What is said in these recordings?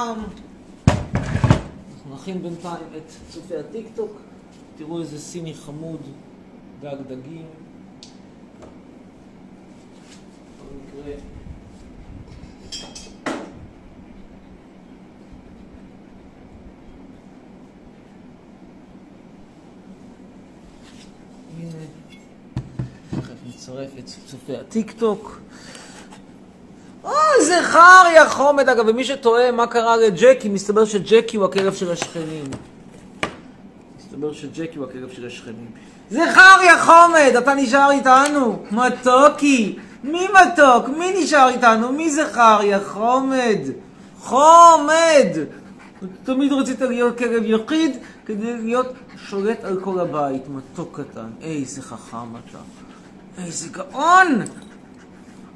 לכולם. אנחנו נכין בינתיים את צופי הטיקטוק. תראו איזה סיני חמוד, דג דגים. במקרה הנה, תכף נצרף את צופי הטיקטוק. אוי, איזה חר יא חומד. אגב, ומי שתוהה מה קרה לג'קי, מסתבר שג'קי הוא הכלב של השכנים. מסתבר שג'קי הוא הכלב של השכנים. זה חר יא חומד, אתה נשאר איתנו. מתוקי. מי מתוק? מי נשאר איתנו? מי זה חר יא חומד? חומד! תמיד רצית להיות כלב יחיד כדי להיות שולט על כל הבית. מתוק קטן. איזה חכם אתה. איזה גאון!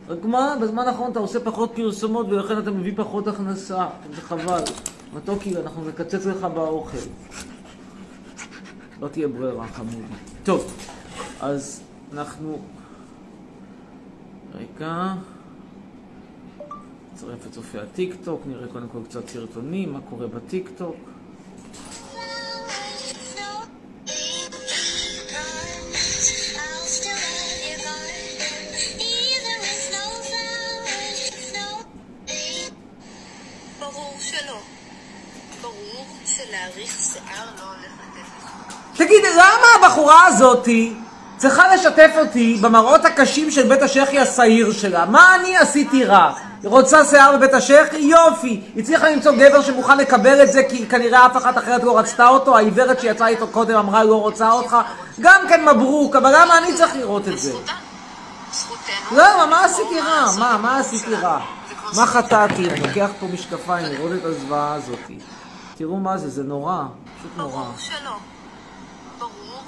רק מה, בזמן האחרון אתה עושה פחות פרסומות ולכן אתה מביא פחות הכנסה. זה חבל. מתוקי, אנחנו נקצץ לך באוכל. לא תהיה ברירה, חמודי. טוב, אז אנחנו... רגע. נצרף את צופי הטיקטוק, נראה קודם כל קצת סרטונים, מה קורה בטיקטוק. שיער לא הולך לתת לך. תגיד, למה הבחורה הזאתי צריכה לשתף אותי במראות הקשים של בית השחי השעיר שלה? מה אני עשיתי רע? היא רוצה שיער בבית השחי? יופי! היא הצליחה למצוא גבר שמוכן לקבל את זה כי כנראה אף אחת אחרת לא רצתה אותו, העיוורת שיצאה איתו קודם אמרה לא רוצה אותך, גם כן מברוק, אבל למה אני צריך לראות את זה? למה? מה עשיתי רע? מה, מה עשיתי. רע? מה. חטאתי? אני לוקח פה משקפיים לראות את הזוועה הזאתי. תראו מה זה, זה נורא, פשוט נורא. ברור שלא. ברור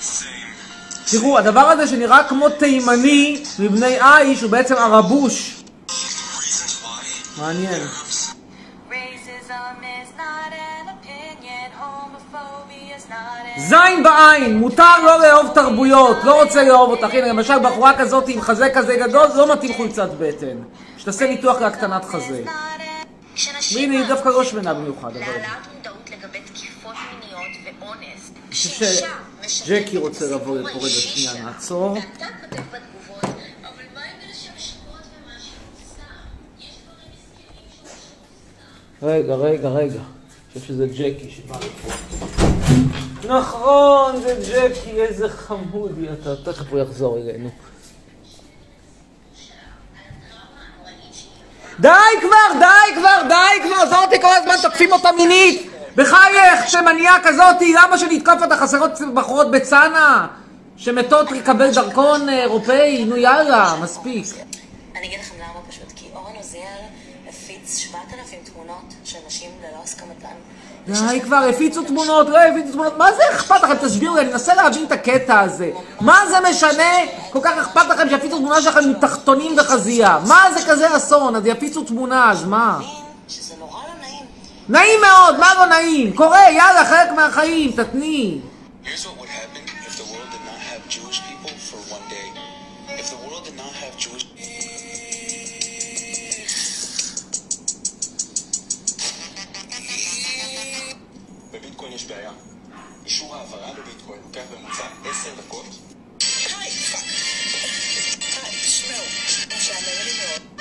same. תראו, הדבר הזה שנראה כמו תימני מבני עיש הוא בעצם ערבוש. מעניין. זין בעין, מותר לא לאהוב תרבויות, לא רוצה לאהוב אותך. הנה, למשל בחורה כזאת עם חזה כזה גדול, לא מתאים חולצת בטן. שתעשה ניתוח להקטנת חזה. והנה, היא דווקא לא שמנה במיוחד, אבל... להעלאת מודעות לגבי תקיפות מיניות ואונס. אני חושב שג'קי רוצה לבוא לפה רגע שנייה, נעצור. רגע, רגע, רגע. אני חושב שזה ג'קי שבא לפה. נכון, זה ג'קי, איזה חמודי אתה. תכף הוא יחזור אלינו. די כבר, די כבר, די כבר, זאתי כל הזמן תוקפים אותה מינית. בחייך, תימניה כזאתי, למה שנתקוף אותה? חסרות בחורות בצנע? שמתות לקבל דרכון אה, אירופאי? נו יאללה, מספיק. אני אגיד לכם למה פשוט, כי אורן עוזיאל הפיץ 7,000 תמונות של נשים ללא הסכמתן. די כבר, הפיצו תמונות, לא הפיצו תמונות, מה זה אכפת לכם? תסבירו לי, אני מנסה להבין את הקטע הזה. מה זה משנה? כל כך אכפת לכם שיפיצו תמונה שלכם עם תחתונים וחזייה. מה זה כזה אסון? אז יפיצו תמונה, אז מה? לא נעים. מאוד, מה לא נעים? קורה, יאללה, חלק מהחיים, תתני. Here's what בעיה. אישור העברה בביטקוין לוקח בממוצע 10 דקות.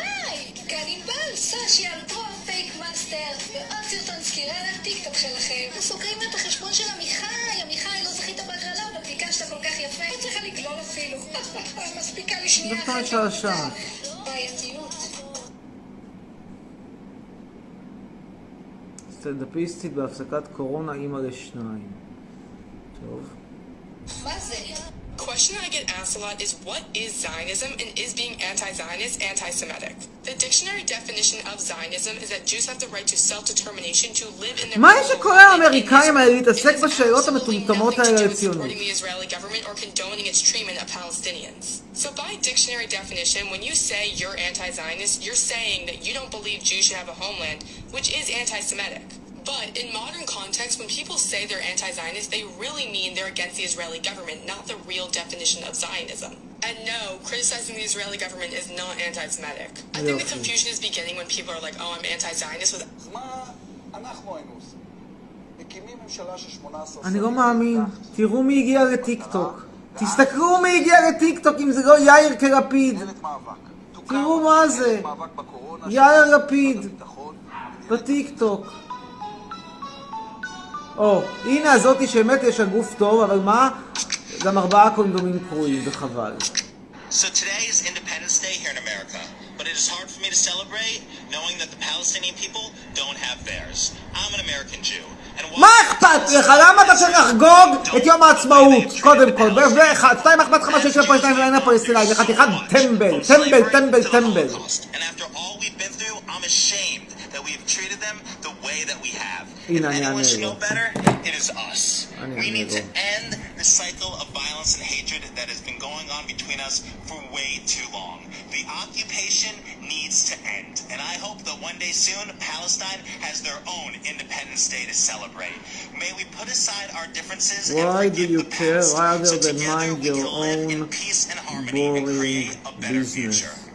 היי, כאן ענבל, סאשי אלטרו fake master, ועוד סרטון סקירה לטיקטוק שלכם. סוגרים את החשבון של עמיחי, עמיחי, לא זכית בהגרלה, אבל ביקשת כל כך יפה. לא צריכה לגלול אפילו. מספיקה לי שנייה אחת. בעייתיות. סטנדאפיסטית בהפסקת קורונה, אימא לשניים. טוב. מה זה? question I get asked a lot is what is Zionism and is being anti-Zionist anti-Semitic? The dictionary definition of Zionism is that Jews have the right to self-determination to live in their מה יש לכל האמריקאים האלה להתעסק בשאלות המטומטמות האלה על ציונות? supporting the Israeli government or condoning its treatment of Palestinians. So by dictionary definition, when you say you're anti-Zionist, you're saying that you don't believe Jews should have a homeland, which is anti-Semitic. But in modern context, when people say they're anti-Zionist, they really mean they're against the Israeli government, not the real definition of Zionism. And no, criticizing the Israeli government is not anti-Semitic. I think the confusion is beginning when people are like, oh, I'm של 18 אני לא מאמין. תראו מי הגיע לטיקטוק. תסתכלו מי הגיע לטיקטוק אם זה לא יאיר כלפיד. תראו מה זה. יאיר לפיד. בטיקטוק. או, הנה הזאתי שבאמת יש לה גוף טוב, אבל מה? גם ארבעה קונדומים קרועים, וחבל. So today is Independence Day here in America, but it is hard for me to celebrate knowing that the Palestinian people don't have theirs. I'm an American Jew. מה אכפת לך? למה אתה צריך לחגוג את יום העצמאות? קודם כל. ואחד, שתיים, אכפת לך מה שיש לפלסטינאים ואין לפלסטינאים. לחתיכת טמבל, טמבל, טמבל, טמבל. that we've treated them the way that we have. If anyone should know better, it is us. We need to end the cycle of violence and hatred that has been going on between us for way too long. The occupation needs to end, and I hope that one day soon Palestine has their own Independence Day to celebrate. May we put aside our differences Why do you care rather so than mind your own live in peace and harmony and create a better business. future.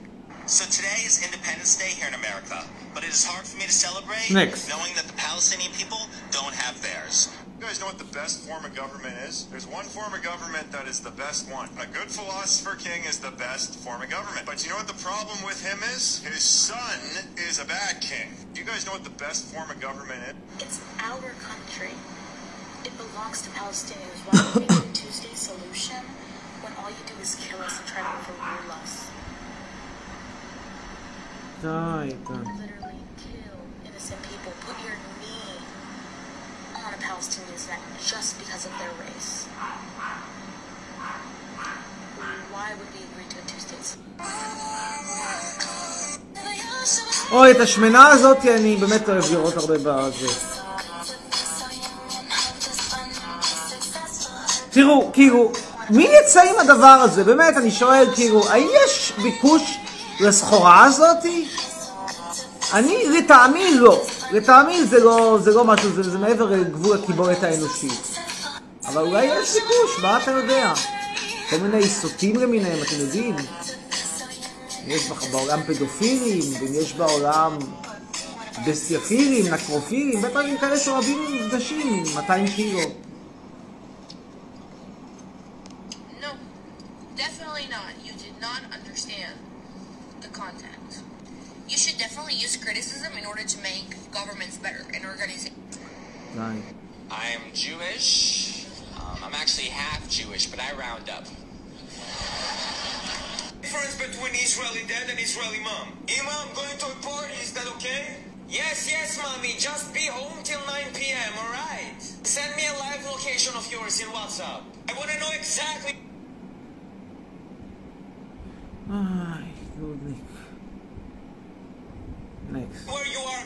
So today is Independence Day here in America, but it is hard for me to celebrate Next. knowing that the Palestinian people don't have theirs. You guys know what the best form of government is? There's one form of government that is the best one. A good philosopher king is the best form of government. But you know what the problem with him is? His son is a bad king. Do you guys know what the best form of government is? It's our country. It belongs to Palestinians. Why would we make a Tuesday solution when all you do is kill us and try to overrule us? די, די. Literally kill innocent people. Put your knee on a Palestinian's neck just because of their race. Why would we agree to a two-state solution? אוי, את השמנה הזאת אני באמת אוהב לראות הרבה בזה. תראו, כאילו, מי יצא עם הדבר הזה? באמת, אני שואל, כאילו, האם יש ביקוש לסחורה הזאתי? אני, לטעמי לא. לטעמי זה לא, זה לא משהו, זה, זה מעבר לגבול הקיבולת האנושית. אבל אולי יש ביקוש, מה אתה יודע? כל מיני סוטים למיניהם, אתם יודעים? יש בעולם פדופילים, ויש בעולם בסטיאפילים, נקרופילים, בטח כאלה שאוהבים עם 200 קילו. use criticism in order to make governments better and organizations. Nine. I'm Jewish. Um, I'm actually half Jewish, but I round up. Difference between Israeli dad and Israeli mom. Imam, I'm going to a party. Is that okay? Yes, yes, mommy. Just be home till 9 p.m. All right. Send me a live location of yours in WhatsApp. I want to know exactly. Ay, goodness. נקסט. where you are.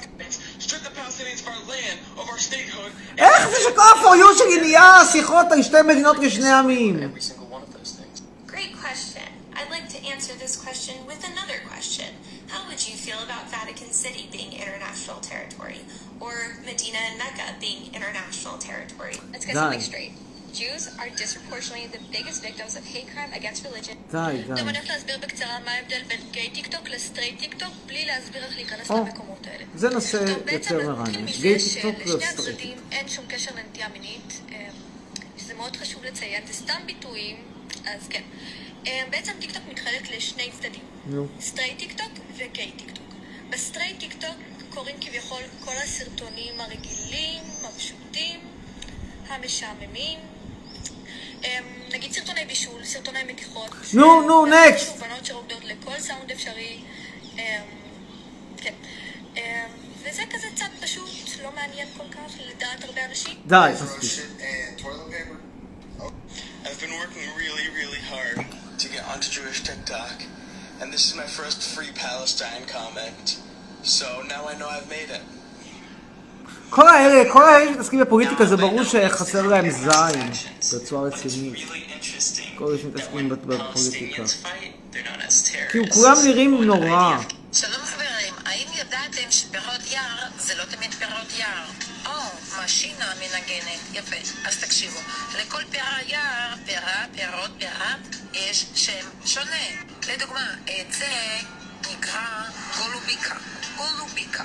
Strip the Palestinians of our land, of our statehood. איך זה שכל ה-for you שלי נהיה שיחות על שתי מדינות לשני עמים? Every single one of those things. Great question. I'd like to answer this question with another question. How would you feel about Vatican City being international territory? Or Medina and Mecca being international territory? Let's get די. something straight. Jews are disproportionately the biggest victims of hate crime against religion. די, די. אני הולך להסביר בקצרה מה ההבדל בין גיי טיק טוק לסטרייט טיק טוק, בלי להסביר איך להיכנס למקומות האלה. זה נושא טוב, יותר מרענן. גיי טיק טוק שלשני וסטרייט הצדדים אין שום קשר לנטייה מינית, אה, שזה מאוד חשוב לציין, זה סתם ביטויים, אז כן. אה, בעצם טיק טוק מתחלק לשני צדדים. נו. straight TikTok ו gay TikTok. ב straight TikTok קוראים כביכול כל הסרטונים הרגילים, הפשוטים, המשעממים. אמ, נגיד סרטוני בישול, סרטוני מתיחות. נו, נו, ש- next. שוב, בנות שרוקדות לכל סאונד אפשרי. אמ, כן. אמ, וזה כזה צד פשוט, לא מעניין כל כך לדעת הרבה אנשים. די, מספיק. I've been working really, really hard to get onto Jewish TikTok, and this is my first free Palestine comment. So now I know I've made it. כל האלה, כל האלה שמתעסקים בפוליטיקה זה ברור שחסר להם זין בצורה רצינית. כל אלה שמתעסקים בפוליטיקה. כאילו כולם נראים נורא. שלום חברים, האם ידעתם שפירות יער זה לא תמיד פירות יער? או, משינה מנגנת. יפה, אז תקשיבו. לכל פירה יער, פירה, פירות, פירה, יש שם שונה. לדוגמה, את זה נקרא גולוביקה. גולוביקה.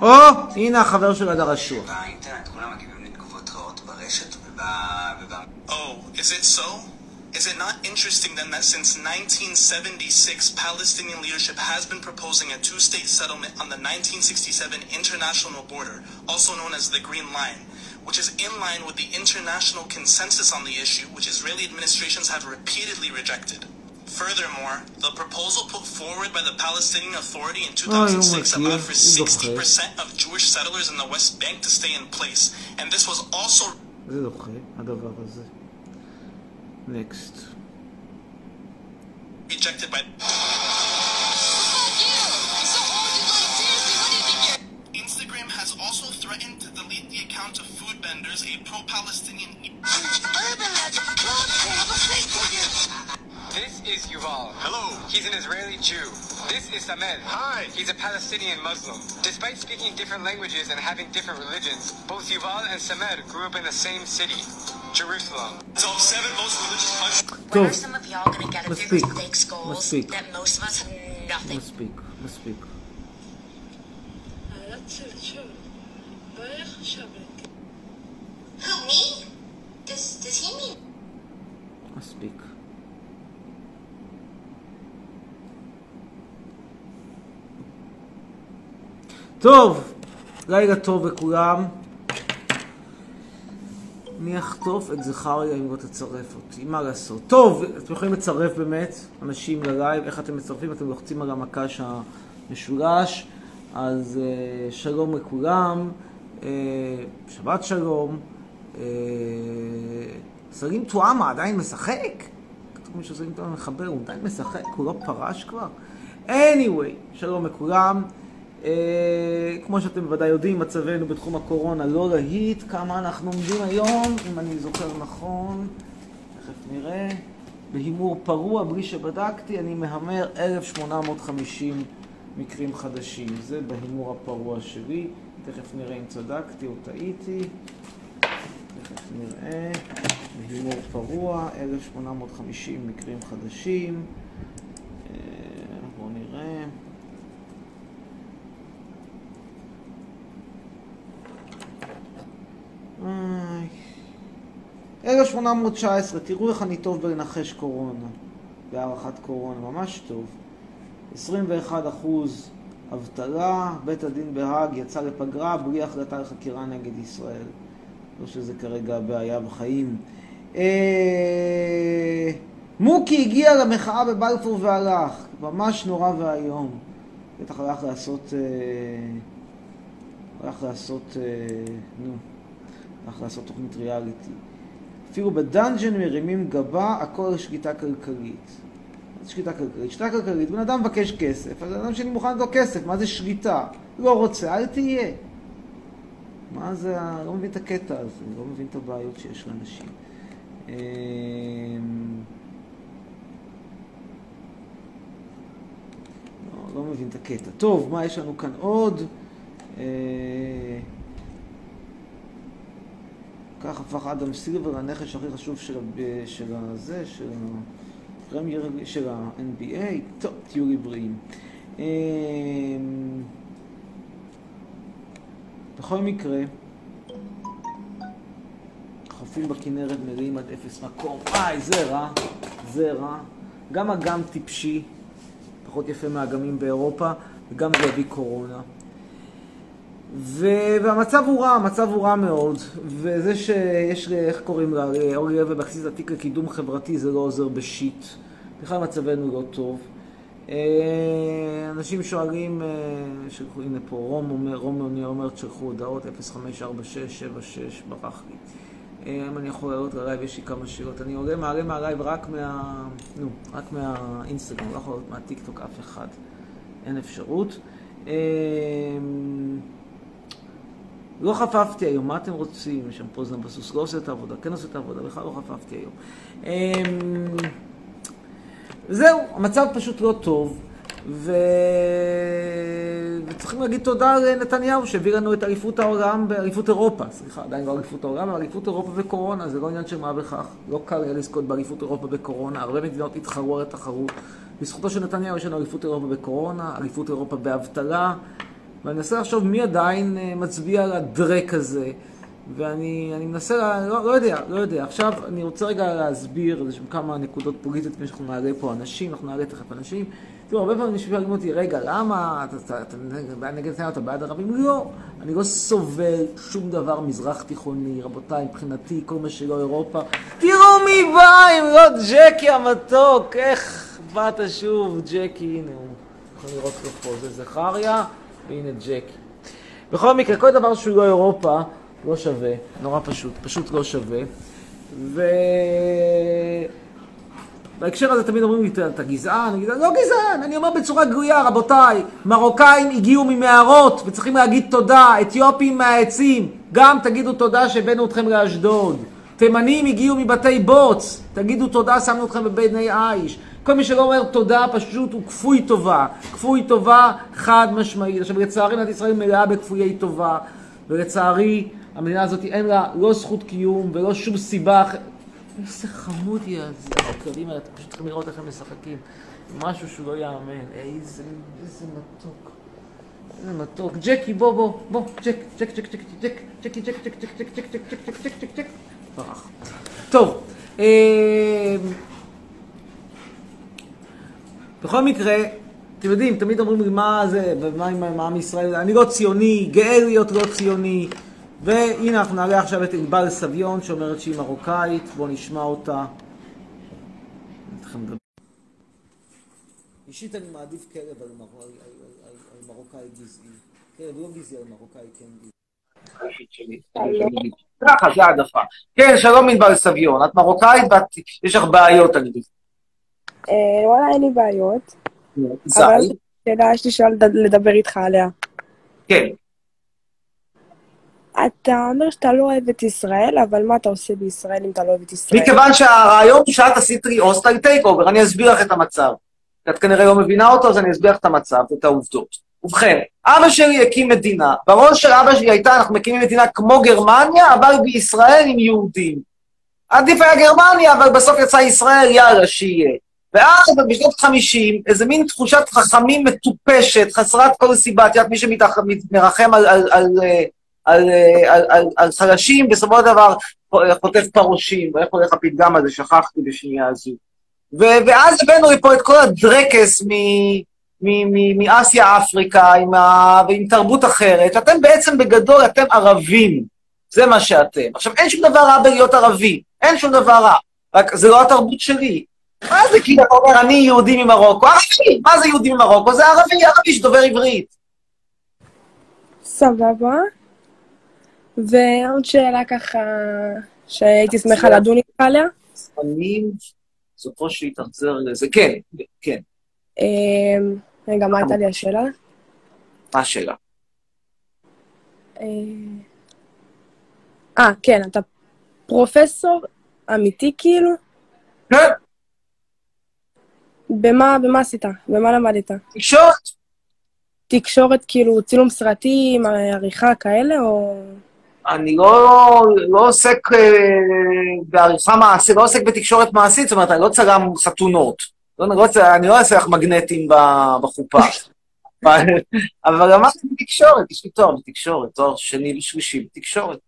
או, הנה החבר של הדר אשוח. באינטרנט כולם מגיבים לתגובות רעות ברשת וב... וב... Oh, is it so? Is it not interesting then that since 1976, Palestinian leadership has been proposing a two-state settlement on the 1967 international border, also known as the Green Line, which is in line with the international consensus on the issue, which Israeli administrations have repeatedly rejected. Furthermore, the proposal put forward by the Palestinian Authority in 2006 allowed for 60% of Jewish settlers in the West Bank to stay in place, and this was also... Next. Rejected by... Instagram has also threatened to delete the account of food vendors, a pro-Palestinian... This is Yuval. Hello. He's an Israeli Jew. This is Samed. Hi. He's a Palestinian Muslim. Despite speaking different languages and having different religions, both Yuval and Samed grew up in the same city, Jerusalem. Top seven most religious countries. When are some of y'all gonna get Let's bigger speak. stakes goals Let's speak. that most of us have nothing? Let's speak. Let's speak. Who me? Does does he mean? Let's speak. טוב, לילה טוב לכולם. אני אחטוף את זכריה אם לא תצרף אותי, מה לעשות? טוב, אתם יכולים לצרף באמת אנשים ללייב, איך אתם מצרפים? אתם לוחצים על המקש המשולש, אז uh, שלום לכולם, uh, שבת שלום. סלים טועמה עדיין משחק? כתוב מישהו סלים טועמה מחבר, הוא עדיין משחק? הוא לא פרש כבר? anyway, שלום לכולם. אה, כמו שאתם בוודאי יודעים, מצבנו בתחום הקורונה לא להיט. כמה אנחנו עומדים היום, אם אני זוכר נכון, תכף נראה. בהימור פרוע, בלי שבדקתי, אני מהמר 1,850 מקרים חדשים. זה בהימור הפרוע שלי. תכף נראה אם צדקתי או טעיתי. תכף נראה. בהימור פרוע, 1,850 מקרים חדשים. אה, בואו נראה. איי. 1819, תראו איך אני טוב בלנחש קורונה, בהערכת קורונה, ממש טוב. 21 אחוז אבטלה, בית הדין בהאג יצא לפגרה בלי החלטה לחקירה נגד ישראל. לא שזה כרגע הבעיה בחיים. אה... מוקי הגיע למחאה בבלפור והלך, ממש נורא ואיום. בטח הלך לעשות... אה... הלך לעשות... אה... נו. הלך לעשות תוכנית ריאליטי. אפילו בדאנג'ן מרימים גבה, הכל שליטה כלכלית. מה זה שליטה כלכלית? שליטה כלכלית, בן אדם מבקש כסף, אז אדם שאני מוכן לו כסף, מה זה שליטה? לא רוצה, אל תהיה. מה זה, לא מבין את הקטע הזה, לא מבין את הבעיות שיש לאנשים. אמ, לא, לא מבין את הקטע. טוב, מה יש לנו כאן עוד? אה, כך הפך אדם סילבר לנכש הכי חשוב של, ה- של הזה, של הפרמייר, של ה-NBA. טוב, תהיו לי בריאים. אמ, בכל מקרה, חופים בכנרת מלאים עד אפס מקום. וואי, זה רע, זה רע. גם אגם טיפשי, פחות יפה מהאגמים באירופה, וגם זה הביא קורונה. ו- והמצב הוא רע, המצב הוא רע מאוד. וזה שיש, איך קוראים לה, אורלי לוי אבקסיס התיק לקידום חברתי, זה לא עוזר בשיט. בכלל מצבנו לא טוב. אה, אנשים שואלים, אה, שלחו, הנה פה, רום אומר, רום אומר, אומר, תשלחו הודעות, 054676, ברח לי. אה, אם אני יכול לעלות ל live, יש לי כמה שאלות. אני עולה, מעלה מה live רק מה... נו, רק מהאינסטגרם, לא יכול לעלות מהטיקטוק אף אחד. אין אפשרות. לא חפפתי היום, מה אתם רוצים? יש שם פוזנר בסוס, לא עושה את העבודה, כן עושה את העבודה, בכלל לא חפפתי היום. אה, זהו, המצב פשוט לא טוב, ו... וצריכים להגיד תודה לנתניהו שהביא לנו את אליפות העולם, אליפות אירופה, סליחה, עדיין לא אליפות העולם, אבל אליפות אירופה בקורונה, זה לא עניין של מה בכך. לא קל היה לזכות באליפות אירופה בקורונה, הרבה מדינות התחרו על התחרות. בזכותו של נתניהו יש לנו אליפות אירופה בקורונה, אליפות אירופה באבטלה, ואני מנסה לחשוב מי עדיין אה, מצביע על הדרק הזה. ואני אני מנסה, לה- לא, לא יודע, לא יודע. עכשיו אני רוצה רגע להסביר איזה כמה נקודות פוליטיות, לפני שאנחנו נעלה פה אנשים, אנחנו נעלה תכף אנשים. תראו, הרבה פעמים שואלים אותי, רגע, למה אתה, אתה, אתה בעד נגד נתניהו, אתה בעד ערבים? לא, אני לא סובל שום דבר מזרח תיכוני, רבותיי, מבחינתי, כל מה שלא אירופה. תראו מי בא, אם לא ג'קי המתוק, איך באת שוב, ג'קי, הנה הוא. יכולים לראות לו פה, זה זכריה, והנה ג'קי. בכל מקרה, כל דבר שהוא לא אירופה, לא שווה, נורא פשוט, פשוט לא שווה. ו... בהקשר הזה תמיד אומרים לי, "אתה- גזען? אני? לא גזען, אני אומר בצורה גלויה, רבותיי, מרוקאים הגיעו ממערות וצריכים להגיד תודה, אתיופים מהעצים, גם תגידו תודה שהבאנו אתכם לאשדוד. תימנים הגיעו מבתי בוץ, תגידו תודה, שמנו אתכם בבני עיש. כל מי שלא אומר תודה פשוט הוא כפוי טובה, כפוי טובה חד משמעית. עכשיו לצערי מדינת ישראל מלאה בכפויי טובה, ולצערי המדינה הזאת אין לה לא זכות קיום ולא שום סיבה אחרת. איזה חמוד היא הכלבים האלה, אתם פשוט צריכים לראות איך הם משחקים. משהו שהוא לא ייאמן. איזה, איזה מתוק. איזה מתוק. ג'קי, בוא, בוא, בוא, ג'ק, ג'ק, ג'ק, ג'ק, ג'ק, ג'קי, ג'ק, ג'ק, ג'ק, ג'ק, ג'ק, ג'ק, ג'ק, ג'ק, ג'ק, ג'ק, ג'ק, ברח. טוב, אמ, בכל מקרה, אתם יודעים, תמיד אומרים לי מה זה, ומה עם עם עם ישראל, אני לא ציוני, גאה להיות לא ציוני. והנה אנחנו נעלה עכשיו את ענבל סביון שאומרת שהיא מרוקאית, בואו נשמע אותה. אישית אני מעדיף כלב על מר- על- על- על- על מרוקאי גזעי. כלב לא גזעי, על מרוקאי כן גזעי. ככה, זה העדפה. כן, שלום ענבל סביון, את מרוקאית ויש לך בעיות, אני מבין. אה, וואלה, אין לי בעיות. זי. אבל שאלה יש לי שאלה לד- לדבר איתך עליה. כן. אתה אומר שאתה לא אוהב את ישראל, אבל מה אתה עושה בישראל אם אתה לא אוהב את ישראל? מכיוון שהרעיון הוא שאת עשית לי hostile takeover, אני אסביר לך את המצב. את כנראה לא מבינה אותו, אז אני אסביר לך את המצב ואת העובדות. ובכן, אבא שלי הקים מדינה. בראש של אבא שלי הייתה, אנחנו מקימים מדינה כמו גרמניה, אבל בישראל עם יהודים. עדיף היה גרמניה, אבל בסוף יצא ישראל, יאללה, שיהיה. ואז בשנות ה-50, איזה מין תחושת חכמים מטופשת, חסרת כל סיבה, את יודעת, מי שמרחם על, על, על, על, אה, על, על, על חלשים, בסופו של דבר חוטף פרושים, ואיך הולך הפתגם הזה, שכחתי בשנייה הזו. ו- ואז הבאנו לפה את כל הדרקס מ- מאסיה, אפריקה, עם ה- ועם תרבות אחרת, שאתם בעצם בגדול, אתם ערבים. זה מה שאתם. עכשיו, אין שום דבר רע בלהיות ערבי, אין שום דבר רע, רק זה לא התרבות שלי. מה זה כאילו, אתה אומר, אני יהודי ממרוקו? ערבי! מה זה יהודי ממרוקו? זה ערבי, ערבי שדובר עברית. סבבה. ועוד שאלה ככה, שהייתי שמחה לדון איתך עליה. זמנים, סופו שיתאכזר לזה. כן, כן. אמ, רגע, מה הייתה לי השאלה? מה השאלה? אה, אה, כן, אתה פרופסור אמיתי כאילו? כן. במה, במה עשית? במה למדת? תקשורת. תקשורת, כאילו, צילום סרטים, עריכה כאלה, או... אני לא, לא עוסק אה, בעריכה מעשית, לא עוסק בתקשורת מעשית, זאת אומרת, אני לא צלם חתונות. לא, אני, לא, אני לא אעשה לך מגנטים בחופה. אבל אבל למדתי בתקשורת, יש לי תואר בתקשורת, תואר שני ושלישי בתקשורת.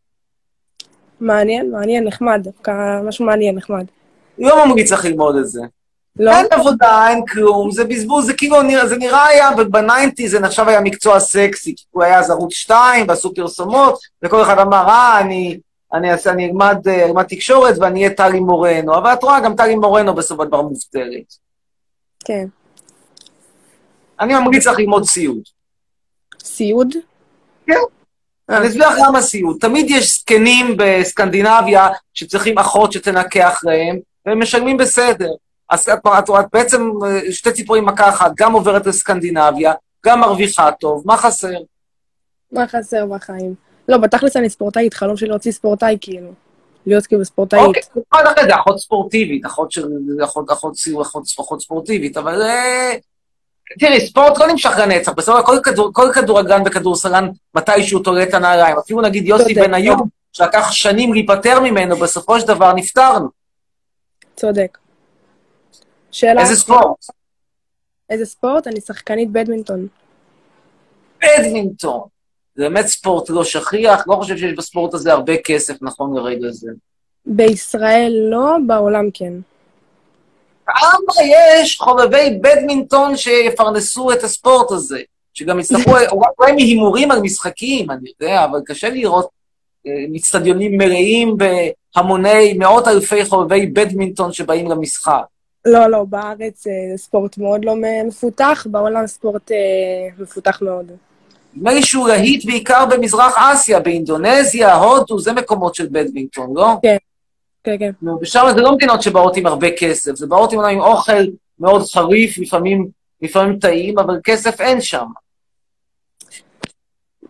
מעניין, מעניין, נחמד, דווקא משהו מעניין, נחמד. לא ממליץ לך ללמוד את זה. לא? אין עבודה, אין כלום, זה בזבוז, זה כאילו, זה נראה היה, בניינטי זה נחשב היה מקצוע סקסי, הוא היה אז ערוץ 2 ועשו פרסומות, וכל אחד אמר, אה, אני, אני, אעשה, אני אלמד, אה, אלמד תקשורת ואני אהיה טלי מורנו, אבל את רואה, גם טלי מורנו בסופו של דבר מובטלת. כן. אני ממליץ לך ללמוד סיעוד. סיעוד? כן. אני אסביר לך למה סיוט. תמיד יש זקנים בסקנדינביה שצריכים אחות שתנקה אחריהם, והם משלמים בסדר. אז את, את, בעצם אה, שתי ציפורים מכה אחת, גם עוברת לסקנדינביה, גם מרוויחה טוב, מה חסר? מה חסר בחיים? לא, בתכלס אני ספורטאית, חלום שלי להוציא ספורטאי, כאילו. להיות כאילו ספורטאית. אוקיי, זה אחות ספורטיבית, אחות של... אחות, אחות, סיור, אחות, אחות ספורטיבית, אבל... אה, תראי, ספורט לא נמשך לנצח, בסדר, כל, כדור, כל כדורגלן וכדורסלן מתישהו תולה את הנעליים. אפילו נגיד יוסי צודק. בניון, שלקח שנים להיפטר ממנו, בסופו של דבר נפטרנו. צודק. שאלה... איזה ספורט? איזה ספורט? אני שחקנית בדמינטון. בדמינטון. זה באמת ספורט לא שכיח, לא חושב שיש בספורט הזה הרבה כסף נכון לרגע זה. בישראל לא, בעולם כן. כמה יש חובבי בדמינטון שיפרנסו את הספורט הזה, שגם יצטרכו, אולי מהימורים על משחקים, אני יודע, אבל קשה לראות אה, מצטדיונים מלאים בהמוני, מאות אלפי חובבי בדמינטון שבאים למשחק. לא, לא, בארץ אה, ספורט מאוד לא מפותח, בעולם ספורט אה, מפותח מאוד. נדמה לי שהוא להיט בעיקר במזרח אסיה, באינדונזיה, הודו, זה מקומות של בדמינטון, לא? כן, כן, כן. נו, ושם זה לא מדינות שבאות עם הרבה כסף, זה באות עם, אוכל מאוד חריף, לפעמים, לפעמים טעים, אבל כסף אין שם,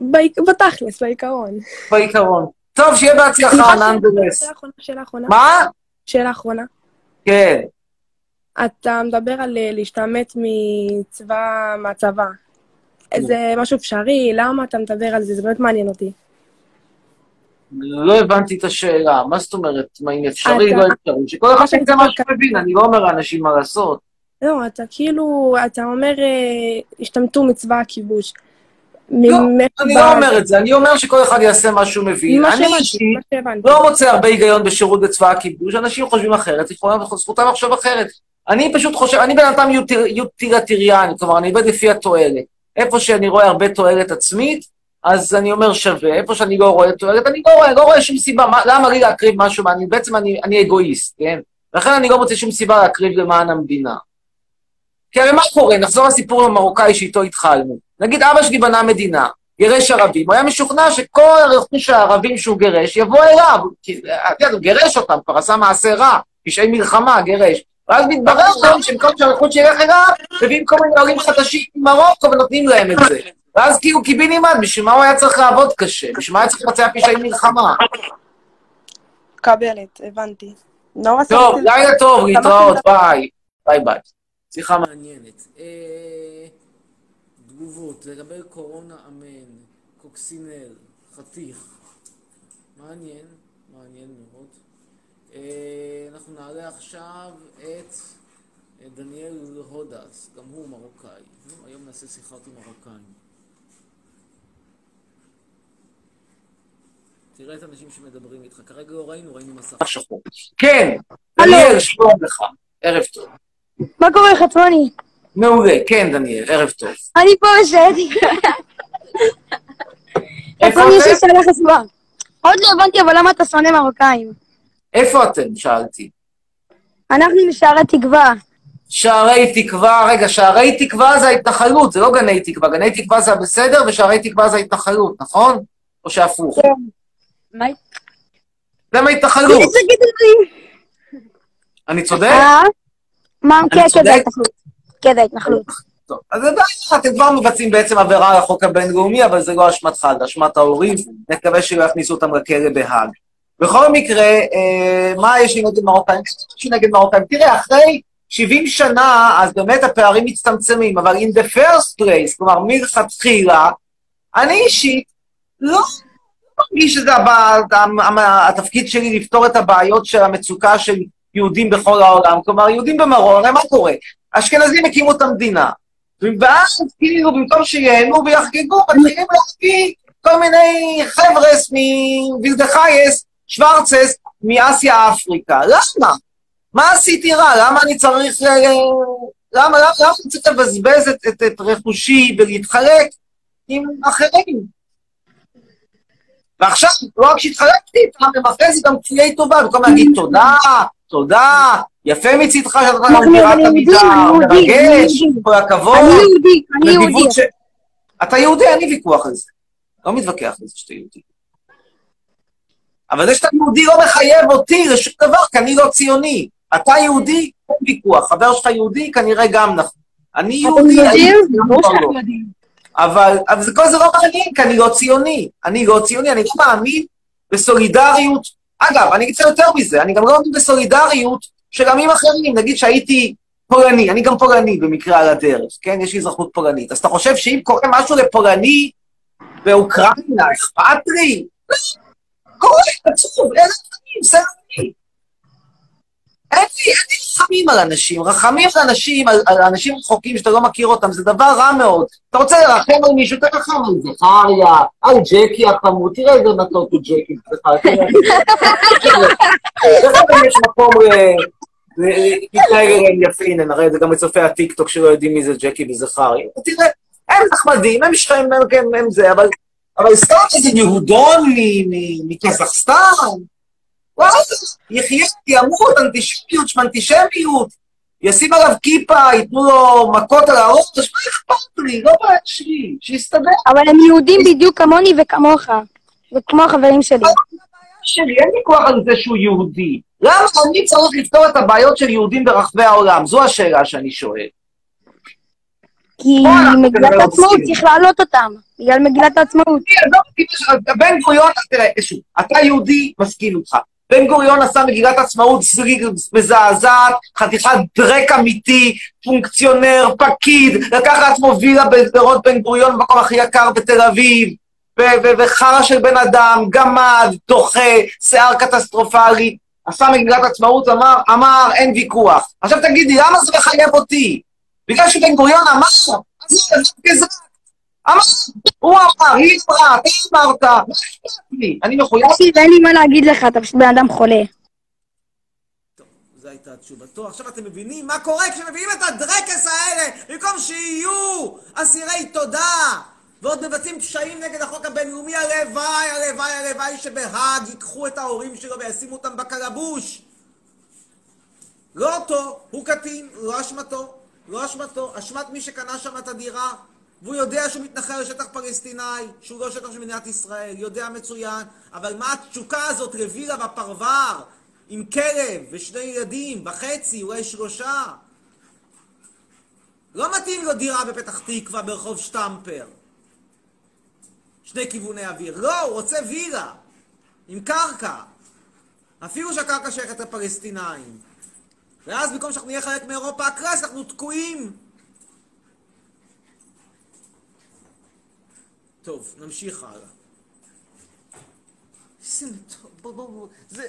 בעיק- בתכלס, בעיקרון. בעיקרון. טוב, שיהיה בהצלחה, ננדלס. שאלה אחרונה, שאלה אחרונה. מה? שאלה אחרונה. כן. אתה מדבר על אה, להשתמט מצבא, מהצבא. זה משהו אפשרי? למה אתה מדבר על זה? זה באמת מעניין אותי. לא הבנתי את השאלה, מה זאת אומרת, מה אם אפשרי, לא אפשרי? שכל אחד יעשה מה שהוא מבין, אני לא אומר לאנשים מה לעשות. לא, אתה כאילו, אתה אומר, אה, השתמטו מצבא הכיבוש. לא, אני לא אומר את זה, אני אומר שכל אחד יעשה מה שהוא מבין. אני אישית. לא מוצא הרבה היגיון בשירות בצבא הכיבוש, אנשים חושבים אחרת, זכותם לחשוב אחרת. אני פשוט חושב, אני בן אדם יוטיליטריאני, כלומר, אני עובד לפי התועלת. איפה שאני רואה הרבה תועלת עצמית, אז אני אומר שווה, איפה שאני לא רואה תועלת, אני לא רואה, לא רואה שום סיבה, מה, למה לי להקריב משהו, אני, בעצם אני, אני אגואיסט, כן? לכן אני לא מוצא שום סיבה להקריב למען המדינה. כי הרי מה קורה? נחזור לסיפור המרוקאי שאיתו התחלנו. נגיד אבא שלי בנה מדינה, גירש ערבים, הוא היה משוכנע שכל הרכוש הערבים שהוא גירש יבוא אליו. כי, את יודעת, הוא גירש אותם, כבר עשה מעשה רע, פשעי מלחמה, גירש. ואז מתברר גם שבמקום שהרכוש ילך אליו, מביאים כל מיני עולים חדשים ממרוקו ונותנים להם את זה. ואז כאילו קיבינימט, בשביל מה הוא היה צריך לעבוד קשה? בשביל מה היה צריך לבצע פשעי מלחמה? מקבלת, הבנתי. נורא טוב, לילה טוב, להתראות. ביי. ביי ביי. שיחה מעניינת. אה, תגובות לגבי קורונה אמן, קוקסינל, חתיך. מעניין, מעניין מאוד. אה, אנחנו נעלה עכשיו את אה, דניאל הודס, גם הוא מרוקאי. נו, היום נעשה שיחות עם מרוקאים. תראה את האנשים שמדברים איתך. כרגע לא ראינו, ראינו מסך שחור. כן, דניאל, שלום לך. ערב טוב. מה קורה, חצרוני? מעולה, כן, דניאל, ערב טוב. אני פה בשייטי. איפה חצרוני, יש לי אתם? שאלה חשובה. עוד לא הבנתי, אבל למה אתה שונא מרוקאים? איפה אתם? שאלתי. אנחנו משערי תקווה. שערי תקווה, רגע, שערי תקווה זה ההתנחלות, זה לא גני תקווה. גני תקווה זה הבסדר, ושערי תקווה זה ההתנחלות, נכון? או שהפוך? מה? זה מההתנחלות. אני צודק? אה? מה? אני כן, כן, ההתנחלות. כן, ההתנחלות. טוב, אז אתם כבר מבצעים בעצם עבירה על החוק הבינלאומי, אבל זה לא אשמתך, זה אשמת ההורים, נקווה שלא יכניסו אותם לכלא בהאג. בכל מקרה, אה, מה יש לי נגד מרוקאים? יש לי נגד מרוקאים. תראה, אחרי 70 שנה, אז באמת הפערים מצטמצמים, אבל in the first place, כלומר, מלכתחילה, אני אישית לא מרגיש שזה התפקיד שלי לפתור את הבעיות של המצוקה של יהודים בכל העולם. כלומר, יהודים במרון, מה קורה? האשכנזים הקימו את המדינה. ואז כאילו במקום שיהנו ויחגגו, מתחילים להביא כל מיני חבר'ס מווילדחייס, שוורצס, מאסיה אפריקה. למה? מה עשיתי רע? למה אני צריך... ל- למה, למה, למה אני צריך לבזבז את, את, את רכושי ולהתחלק עם אחרים? ועכשיו, לא רק שהתחלקתי איתם, הם אחרי זה גם כפויי טובה, במקום להגיד תודה, תודה, יפה מצידך שאתה עמידר, אני יהודי, מרגש. כל הכבוד. אני יהודי, אני יהודי. אתה יהודי, אין לי ויכוח על זה. לא מתווכח על זה שאתה יהודי. אבל זה שאתה יהודי לא מחייב אותי לשום דבר, כי אני לא ציוני. אתה יהודי, אין ויכוח. חבר שלך יהודי, כנראה גם נכון. אני יהודי? אני לא. יודעים. אבל, אבל זה כל זה לא מעניין, כי אני לא ציוני. אני לא ציוני, אני לא מאמין בסולידריות. אגב, אני אגיד לך יותר מזה, אני גם לא מאמין בסולידריות של עמים אחרים. נגיד שהייתי פולני, אני גם פולני במקרה על הדרך, כן? יש לי אזרחות פולנית. אז אתה חושב שאם קורה משהו לפולני באוקראינה, אכפת לי? קורה, עצוב, אין רחמים, זה אני. אין לי, אין לי רחמים על אנשים. רחמים על אנשים, על, על אנשים רחוקים שאתה לא מכיר אותם, זה דבר רע מאוד. אתה רוצה לרחם על מישהו, תרחם על זכריה, על ג'קי החמוד, תראה איזה מתוק הוא ג'קי, תראה. תראה אם יש מקום ל- ל- להתנהג אליהם יפה, הנה, נראה את זה גם בצופי הטיקטוק שלא יודעים מי זה ג'קי וזכריה. תראה, הם נחמדים, הם שכם, הם, הם זה, אבל, אבל סתם איזה יהודון מקזחסטן, וואלה, יחיה, ימות, אנטישמיות, שמנטישמיות, ישים עליו כיפה, ייתנו לו מכות על הראש, מה אכפת לי? לא בעיה שלי, שיסתדר. אבל הם יהודים בדיוק כמוני וכמוך, וכמו החברים שלי. שלי, אין ויכוח על זה שהוא יהודי. למה אני צריך לפתור את הבעיות של יהודים ברחבי העולם? זו השאלה שאני שואל. כי מגילת כנראה העצמאות. צריך להעלות אותם, בגלל מגילת העצמאות. בן גוריון, תראה, שוב, אתה יהודי, מסכים איתך. בן גוריון עשה מגילת עצמאות מזעזעת, חתיכת דרק אמיתי, פונקציונר, פקיד, לקח לעצמו וילה בשדרות בן גוריון, במקום הכי יקר בתל אביב, וחרא של בן אדם, גמד, דוחה, שיער קטסטרופלי, עשה מגילת עצמאות, אמר, אמר, אין ויכוח. עכשיו תגידי, למה זה מחייב אותי? בגלל שבן גוריון אמר, אז זה זה גזרה. אמר, הוא אמר, היא אמרה, אתה אמרת, מה אכפת לי? אני מחויב. אין לי מה להגיד לך, אתה פשוט בן אדם חולה. זו הייתה תשובתו. עכשיו אתם מבינים מה קורה כשמביאים את הדרקס האלה, במקום שיהיו אסירי תודה, ועוד מבצעים פשעים נגד החוק הבינלאומי, הלוואי, הלוואי, הלוואי שבהאג ייקחו את ההורים שלו וישימו אותם בקלבוש. לא אותו, הוא קטין, לא אשמתו, לא אשמתו, אשמת מי שקנה שם את הדירה, והוא יודע שהוא מתנחל לשטח פלסטיני, שהוא לא שטח של מדינת ישראל, יודע מצוין, אבל מה התשוקה הזאת לווילה בפרבר, עם כלב ושני ילדים, וחצי, אולי שלושה? לא מתאים לו דירה בפתח תקווה ברחוב שטמפר. שני כיווני אוויר. לא, הוא רוצה וילה. עם קרקע. אפילו שהקרקע שייכת לפלסטינאים. ואז במקום שאנחנו נהיה חלק מאירופה הקלאס, אנחנו תקועים. טוב, נמשיך הלאה. איזה טוב, בוא, בוא, בוא. זה...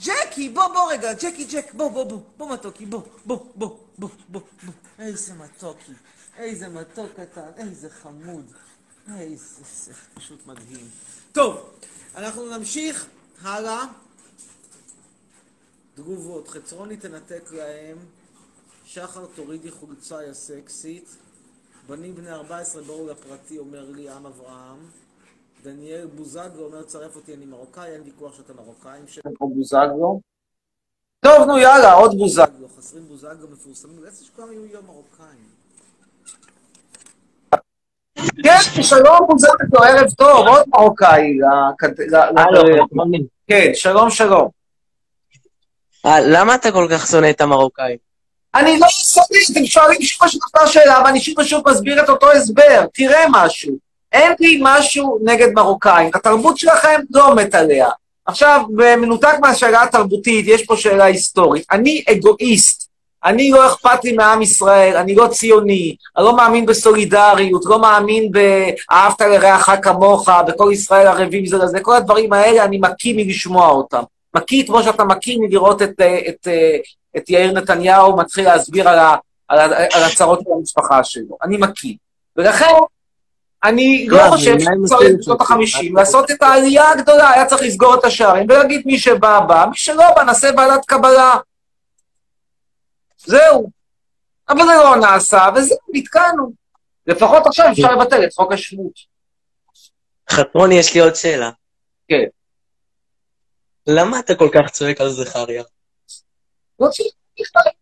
ג'קי, בוא, בוא רגע, ג'קי, ג'ק, בוא, בוא, בוא, בוא מתוקי, בוא, בוא, בוא, בוא, בוא, בוא. איזה מתוקי, איזה מתוק קטן, איזה חמוד. איזה, זה פשוט מדהים. טוב, אנחנו נמשיך הלאה. תגובות, חצרוני תנתק להם, שחר תורידי חולצה יא סקסית, בנים בני 14 באו לפרטי אומר לי עם אברהם, דניאל בוזגלו אומר צרף אותי אני מרוקאי, אין ויכוח שאתה מרוקאי, שם בוזגלו. טוב נו יאללה, עוד בוזגלו, חסרים בוזגלו מפורסמים, איזה שכולם יהיו יום מרוקאים. כן, שלום בוזגלו, ערב טוב, עוד מרוקאי. לכת- ל- ל- כן, שלום שלום. אה, למה אתה כל כך שונא את המרוקאים? אני לא שונא, אתם שואלים שוב ושוב אותה שאלה, ואני שוב ושוב מסביר את אותו הסבר. תראה משהו. אין לי משהו נגד מרוקאים. התרבות שלכם לא מת עליה. עכשיו, במנותק מהשאלה התרבותית, יש פה שאלה היסטורית. אני אגואיסט. אני לא אכפת לי מעם ישראל, אני לא ציוני, אני לא מאמין בסולידריות, לא מאמין ב"אהבת לרעך כמוך", בכל ישראל ערבים זה לזה, כל הדברים האלה אני מקיא מלשמוע אותם. מקיא כמו שאתה מקיא מלראות את, אה, את, אה, את יאיר נתניהו מתחיל להסביר על, ה, על, ה, על הצרות של המשפחה שלו. אני מקיא. ולכן, אני לא לא, חושב שצריך בשנות? החמישים לעשות את העלייה הגדולה, היה צריך לסגור את השערים ולהגיד מי שבא בא, מי שלא בא נעשה ועדת קבלה. זהו. אבל זה לא נעשה, וזהו, נתקענו. לפחות עכשיו אפשר לבטל את חוק השבות. חתרוני, יש לי עוד שאלה. כן. למה אתה כל כך צועק על זכריה? לא צריך,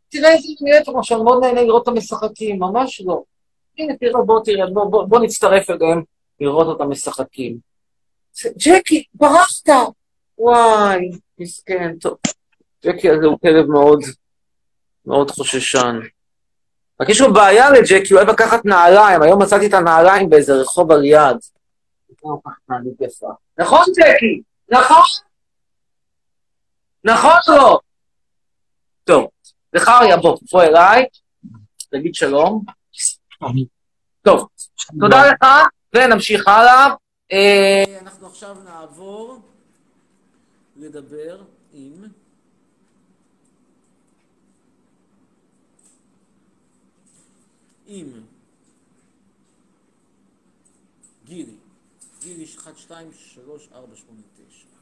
תראה איזה נראית פה, שאני מאוד נהנה לראות את המשחקים, ממש לא. הנה, תראה, בוא תראה, בוא, בוא, בוא נצטרף אליהם. לראות אותם משחקים. ג'קי, ברחת! וואי, מסכן, טוב. ג'קי הזה הוא כלב מאוד, מאוד חוששן. רק יש לו בעיה לג'קי, הוא אוהב לקחת נעליים. היום מצאתי את הנעליים באיזה רחוב על יד. נכון, ג'קי? נכון? נכון לא? טוב, זכריה, בוא, בוא אליי, תגיד שלום. טוב, תודה לך, ונמשיך הלאה. אה, אנחנו עכשיו נעבור לדבר עם... עם גילי. גילי 1, 2, 3, 4, 8, 9.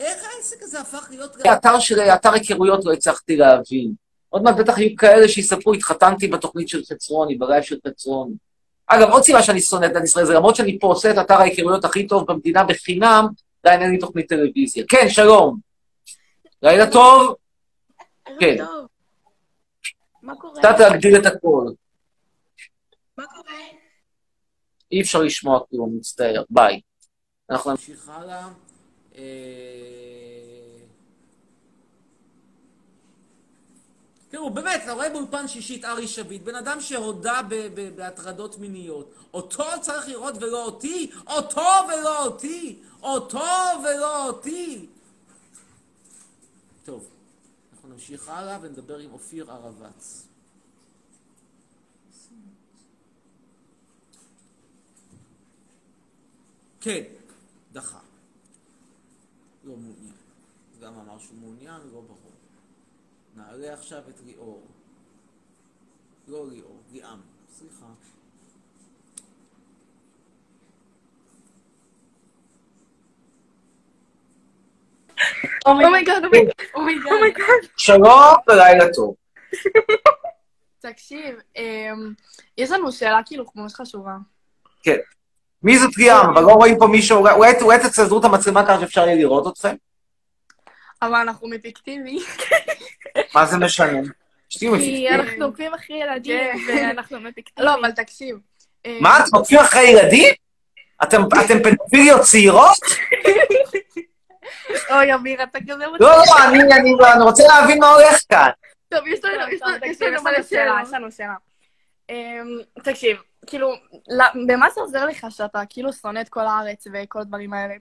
איך העסק הזה הפך להיות... האתר של אתר היכרויות לא הצלחתי להבין. עוד מעט בטח יהיו כאלה שיספרו, התחתנתי בתוכנית של חצרוני, בלייב של חצרוני. אגב, עוד סיבה שאני שונא את ישראל, זה למרות שאני פה עושה את אתר ההיכרויות הכי טוב במדינה בחינם, עדיין אין לי תוכנית טלוויזיה. כן, שלום. לילה טוב? כן. מה קורה? קצת להגדיל את הכל. מה קורה? אי אפשר לשמוע כלום, מצטער. ביי. אנחנו נמשיך הלאה. אה, תראו, באמת, אתה רואה באולפן שישית ארי שביט, בן אדם שהודה בהטרדות מיניות. אותו צריך לראות ולא אותי? אותו ולא אותי? אותו ולא אותי? טוב, אנחנו נמשיך הלאה ונדבר עם אופיר ערבץ. כן, דחה. לא מעוניין. גם אמר שהוא מעוניין, לא ברור. נעלה עכשיו את ליאור. לא ליאור, ליאם. סליחה. אומייגאד, אומייגאד. שלום ולילה טוב. תקשיב, אמ, יש לנו שאלה כאילו ממש חשובה. כן. מי זאת ליאם? אבל לא רואים פה מישהו, אולי- תחזרו את המצלמה ככה שאפשר יהיה לראות אתכם? אבל אנחנו מפיקטיבי. מה זה משנה? שתהיו כי מפיקטיביים. אנחנו עוקבים אחרי ילדים, ואנחנו מפיקטיבי. לא, אבל תקשיב. אה, מה, אתם עוקבים אחרי ילדים? אתם אתם פדופיליות צעירות? אוי, אמיר, אתה כזה לא, לא, אני רוצה להבין מה הולך כאן. טוב, יש לנו, יש לנו, יש לנו מלא שאלה, יש לנו שאלה. אמ, תקשיב, כאילו, במה זה עוזר לך שאתה כאילו שונא את כל הארץ וכל הדברים האלה?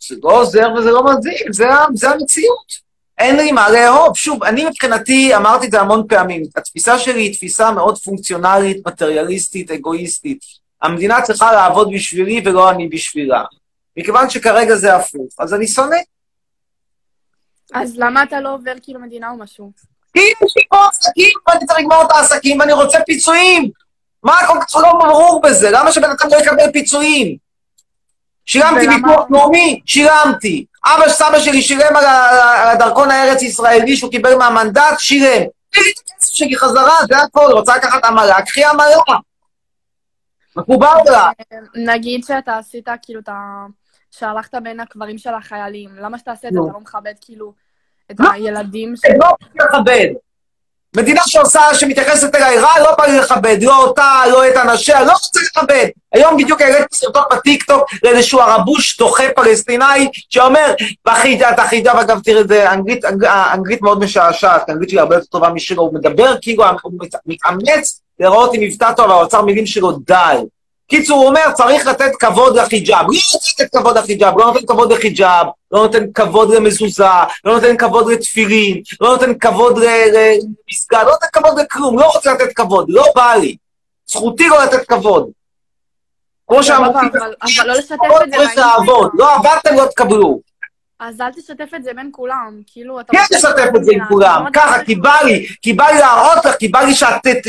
זה לא עוזר וזה לא מזיק, זה, זה המציאות. אין לי מה לאהוב. שוב, אני מבחינתי, אמרתי את זה המון פעמים, התפיסה שלי היא תפיסה מאוד פונקציונלית, מטריאליסטית, אגואיסטית. המדינה צריכה לעבוד בשבילי ולא אני בשבילה. מכיוון שכרגע זה הפוך, אז אני שונא. אז למה אתה לא עובר כאילו מדינה או משהו? כי יש לי פה עסקים, ואני צריך לגמור את העסקים, ואני רוצה פיצויים. מה כל כך לא ברור בזה? למה שבן אדם לא יקבל פיצויים? שילמתי ביטוח לאומי? שילמתי. אבא סבא שלי שילם על הדרכון הארץ-ישראלי שהוא קיבל מהמנדט? שילם. תן לי את הכסף שלי חזרה, זה הכל. רוצה לקחת עמלה? קחי עמלה. מקובל לה. נגיד שאתה עשית כאילו את ה... שהלכת בין הקברים של החיילים, למה שאתה עושה את זה? אתה לא מכבד כאילו את מה? הילדים ש... לא מכבד. מדינה שעושה, שמתייחסת אליי רע, לא בא לי לכבד, לא אותה, לא את אנשיה, לא רוצה לכבד. היום בדיוק העליתי סרטון בטיקטוק לאיזשהו ערבוש דוחה פלסטינאי, שאומר, בחיג'אב, החיג'אב, אגב, תראה, זה אנגלית, אנג- אנגלית מאוד משעשעת, האנגלית שלי הרבה יותר טובה משלו, הוא מדבר כאילו, הוא מת- מתאמץ להיראות עם מבטא טוב, אבל האוצר מילים שלו דל. קיצור, הוא אומר, צריך לתת כבוד לחיג'אב. לא רוצה לתת כבוד לחיג'אב, לא נותן כבוד לחיג'אב, לא נותן כבוד למזוזה, לא נותן כבוד לתפילין, לא נותן כבוד למסגד, לא נותן כבוד לכלום, לא רוצה לתת כבוד, לא בא לי. זכותי לא לתת כבוד. כמו שאמרתי, אבל לא לא לא עבדתם, לא תקבלו. אז אל תשתף את זה בין כולם, כאילו אתה... כן תשתף את זה עם כולם, ככה, כי בא לי, כי בא לי להראות לך, כי בא לי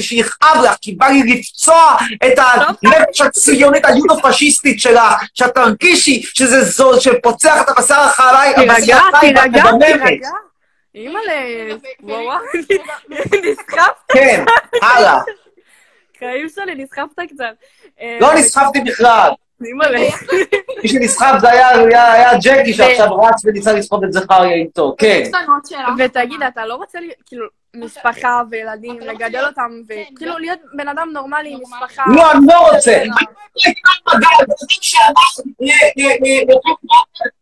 שיכאב לך, כי בא לי לפצוע את הנפש הציונית היודו-פשיסטית שלך, שאת תרגישי שזה זול, שפוצח את הבשר תירגע, הבשר החי תירגע, והמדממת. תירגע. אימא'לה, וואו, וואו, נסחפת. כן, הלאה. חיים שלי, נסחפת קצת. אה, לא נסחפתי בכלל. מי שנסחף זה היה, ג'קי שעכשיו רץ וניסה לסחוב את זכריה איתו, כן. ותגיד, אתה לא רוצה, כאילו, משפחה וילדים, לגדל אותם, וכאילו להיות בן אדם נורמלי עם משפחה. לא, אני לא רוצה. אני לא ל-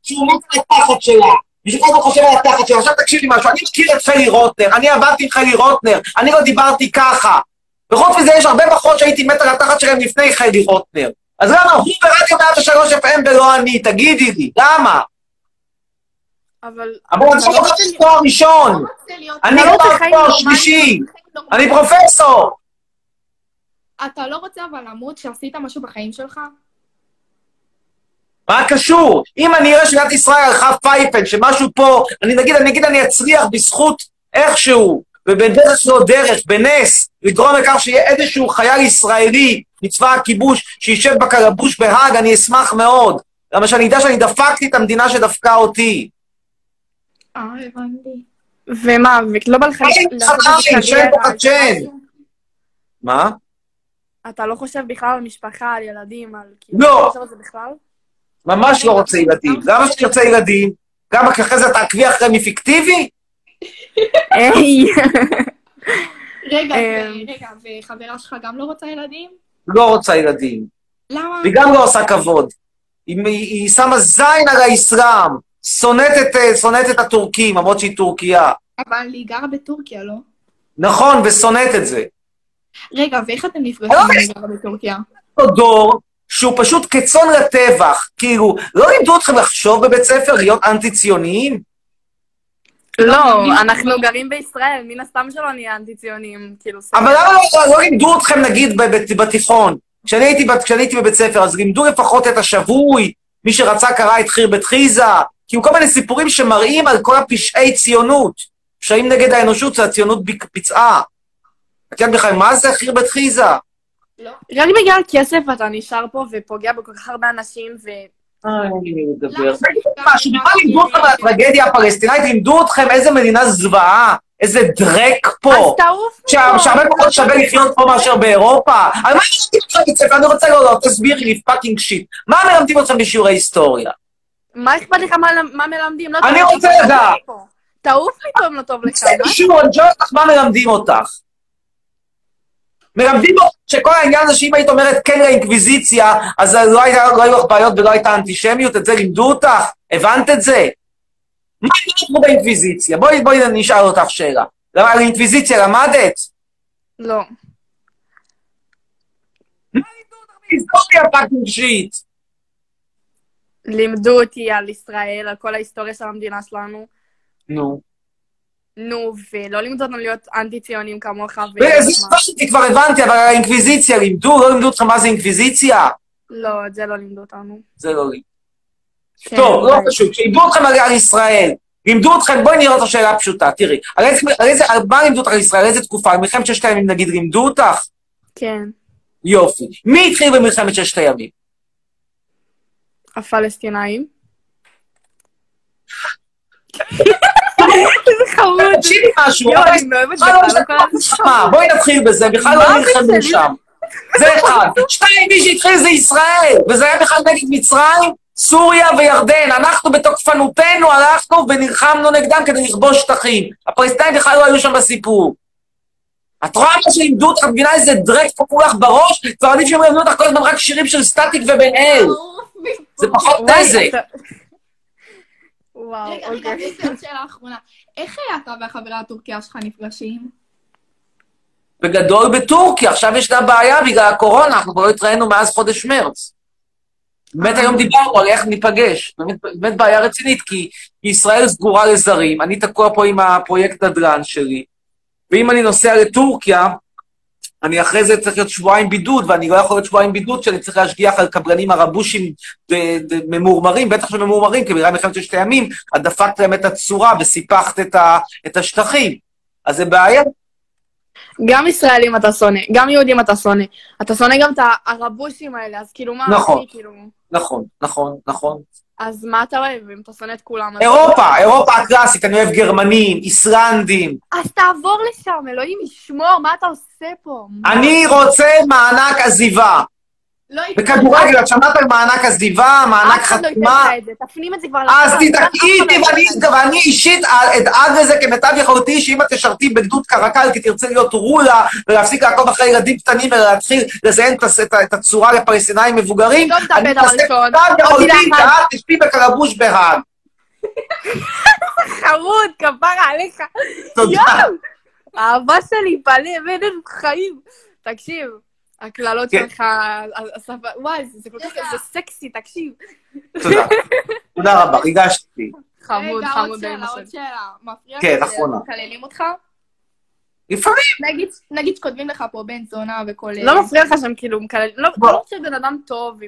שהוא מת על התחת שלה. בשביל כל הזמן חושב על התחת שלה. עכשיו תקשיב לי משהו, אני מכיר את חלי רוטנר, אני עבדתי עם חלי רוטנר, אני לא דיברתי ככה. וחוץ מזה יש הרבה בחורות שהייתי מת על התחת שלהם לפני חלי רוטנר. אז למה הוא ברדיו 103 FM ולא אני? תגידי לי, למה? אבל... אבל אני לא רוצה תואר ראשון. אני אתה לא רוצה רוצה חיים תואר? שלישי. אני פרופסור. אתה לא רוצה אבל למות שעשית משהו בחיים שלך? מה קשור? אם אני אראה שמדינת ישראל הלכה פייפן, שמשהו פה, אני נגיד, אני אגיד, אני אצליח בזכות איכשהו, ובדרך לא דרך, בנס, לגרום לכך שיהיה איזשהו חייל ישראלי מצבא הכיבוש שישב בקלבוש בהאג, אני אשמח מאוד. למה שאני אדע שאני דפקתי את המדינה שדפקה אותי. אה, הבנתי. ומה, ולא בא לך. מה? אתה לא חושב בכלל על משפחה, על ילדים, על... כאילו, לא. אתה בכלל? ממש לא רוצה ילדים. למה שאני רוצה ילדים? גם אחרי זה תעקבי אחרי מי פיקטיבי? היי. רגע, אמ. ו- רגע, וחברה שלך גם לא רוצה ילדים? לא רוצה ילדים. למה? והיא גם לא עושה כבוד. היא, שמה זין על האסלאם, שונאת את, אה, שונאת את הטורקים, למרות שהיא טורקיה. אבל היא גרה בטורקיה, לא? נכון, ושונאת את זה. רגע, ואיך אתם נפגשים לא, אם היא גרה בטורקיה? אותו דור שהוא פשוט כצאן לטבח. כאילו, לא לימדו אתכם לחשוב בבית ספר, להיות אנטי-ציוניים? לא, אנחנו גרים בישראל, מן הסתם שלא נהיה אנטי-ציונים, כאילו... אבל למה לא, לא לימדו אתכם, נגיד, בתיכון? כשאני הייתי, בבית ספר, אז לימדו לפחות את השבוי, מי שרצה קרא את חיר בית חיזה, כאילו כל מיני סיפורים שמראים על כל הפשעי ציונות. פשעים נגד האנושות שהציונות ביק- ביצעה. את יודעת בכלל מה זה חירבת חיזעה? רק בגלל כסף אתה נשאר פה ופוגע בכל כך הרבה אנשים, ו... לדבר. משהו, בכלל לימדו אתכם על הטרגדיה הפלסטינאית, לימדו אתכם איזה מדינה זוועה, איזה דרק פה. אז תעוף מפה. שהרבה פחות שווה לחיות פה מאשר באירופה. על מה מלמדים אתכם בבית ספר? אני רוצה לא, תסבירי לי fucking shit. מה מלמדים אתכם בשיעורי היסטוריה? מה אכפת לך מה- מלמדים? לא, אני רוצה. לדעת. תעוף פתאום לא טוב לך. תצא מה? בשיעור, אני שואל אותך מה מלמדים אותך. מלמדים אותך שכל העניין הזה שאם היית אומרת כן לאינקוויזיציה, אז לא לא היו לך בעיות ולא הייתה אנטישמיות, את זה לימדו אותך? הבנת את זה? מה לימדו באינקוויזיציה? בואי, בואי נשאל אותך שאלה. למה על אינקוויזיציה למדת? לא. היסטוריה fucking shit. לימדו אותי על ישראל, על כל ההיסטוריה של המדינה שלנו. נו. נו, ולא לימדו אותנו להיות אנטי-ציונים כמוך. ו- וזה הבנתי, כבר הבנתי, אבל האינקוויזיציה לימדו? לא לימדו אותך מה זה אינקוויזיציה? לא, את זה לא לימדו אותנו. זה לא לי. כן, טוב, לא. חשוב, כשלימדו אתכם על ישראל, לימדו אתכם, בואי נראה את השאלה הפשוטה, תראי, על איזה, על איזה, על מה לימדו אותך על ישראל, על איזה תקופה, על מלחמת ששת הימים נגיד לימדו אותך? כן, יופי. מי התחיל במלחמת ששת הימים? הפלסטינאים. איזה חמוד. תקשיבי משהו, יואו, אבל- אני מאוהבת בכלל לא בך, לא בואי נתחיל בזה, בכלל לא נלחמו? שם. זה אחד. שתיים, מי שהתחיל זה ישראל, וזה היה בכלל נגד מצרים, סוריה וירדן. אנחנו בתוקפנותנו הלכנו ונלחמנו נגדם כדי לכבוש שטחים. הפלסטינים בכלל לא היו שם בסיפור. את רואה מה שלימדו אותך, את מבינה איזה דרק פקעו לך בראש? כבר עדיף שהם ילמדו אותך כל הזמן רק שירים של סטטיק ובן אל. זה פחות נזק. אתה- וואו, רגע, רגע, אוקיי. יש לי עוד שאלה אחרונה. איך אתה והחברה הטורקיה שלך נפגשים? בגדול בטורקיה, עכשיו ישנה בעיה בגלל הקורונה, אנחנו כבר לא התראינו מאז חודש מרץ. באמת היום דיברנו על איך ניפגש, באמת, באמת בעיה רצינית, כי ישראל סגורה לזרים, אני תקוע פה עם הפרויקט נדל"ן שלי, ואם אני נוסע לטורקיה, אני אחרי זה צריך להיות שבועיים בידוד, ואני לא יכול להיות שבועיים בידוד שאני צריך להשגיח על קבלנים ד- ממורמרים, בטח שממורמרים, כי בגלל מלחמת ששת הימים, את דפקת להם את הצורה וסיפחת את, ה, את השטחים. אז זה בעיה. גם ישראלים אתה שונא, גם יהודים אתה שונא. אתה שונא גם את הערבושים האלה, אז כאילו מה, נכון. אחי, כאילו... נכון, נכון, נכון. אז מה אתה אוהב אם אתה שונא את כולם? אז- אירופה, אירופה הקלאסית, אני אוהב גרמנים, איסלנדים. אז תעבור לשם, אלוהים ישמור, מה אתה עושה פה? אני רוצה מענק עזיבה. לא בכדורגל, את שמעת על מענק עזיבה, מענק לא חתימה? תפנים את זה כבר. אז. תדאגי לא איתי, ייתן ואני, אישית אדאג לזה כמיטב יכולתי, שאם את תשרתי בגדוד קרקל כי תרצי להיות רולה, ולהפסיק לעקוב אחרי ילדים קטנים ולהתחיל לזיין את הצורה לפלסטינאים מבוגרים, טוב, אני אעשה הראשון. כמיטב יכולתי. ואת תשבי בקלבוש בהאג. חמוד, כפרה עליך. תודה. האהבה שלי, לנו חיים. תקשיב, הקללות כן. שלך, השפה, וואי, זה זה כל כך, זה סקסי, תקשיב. תודה. תודה רבה, ריגשתי. חמוד, רגע, חמוד עוד שאלה, עוד. שאלה. מפריע כן, אחרונה. שמקללים אותך? לפעמים. נגיד, נגיד שכותבים לך פה בן זונה וכל... לא מפריע לך שהם כאילו מקללים, לא לא חושב בן אדם טוב,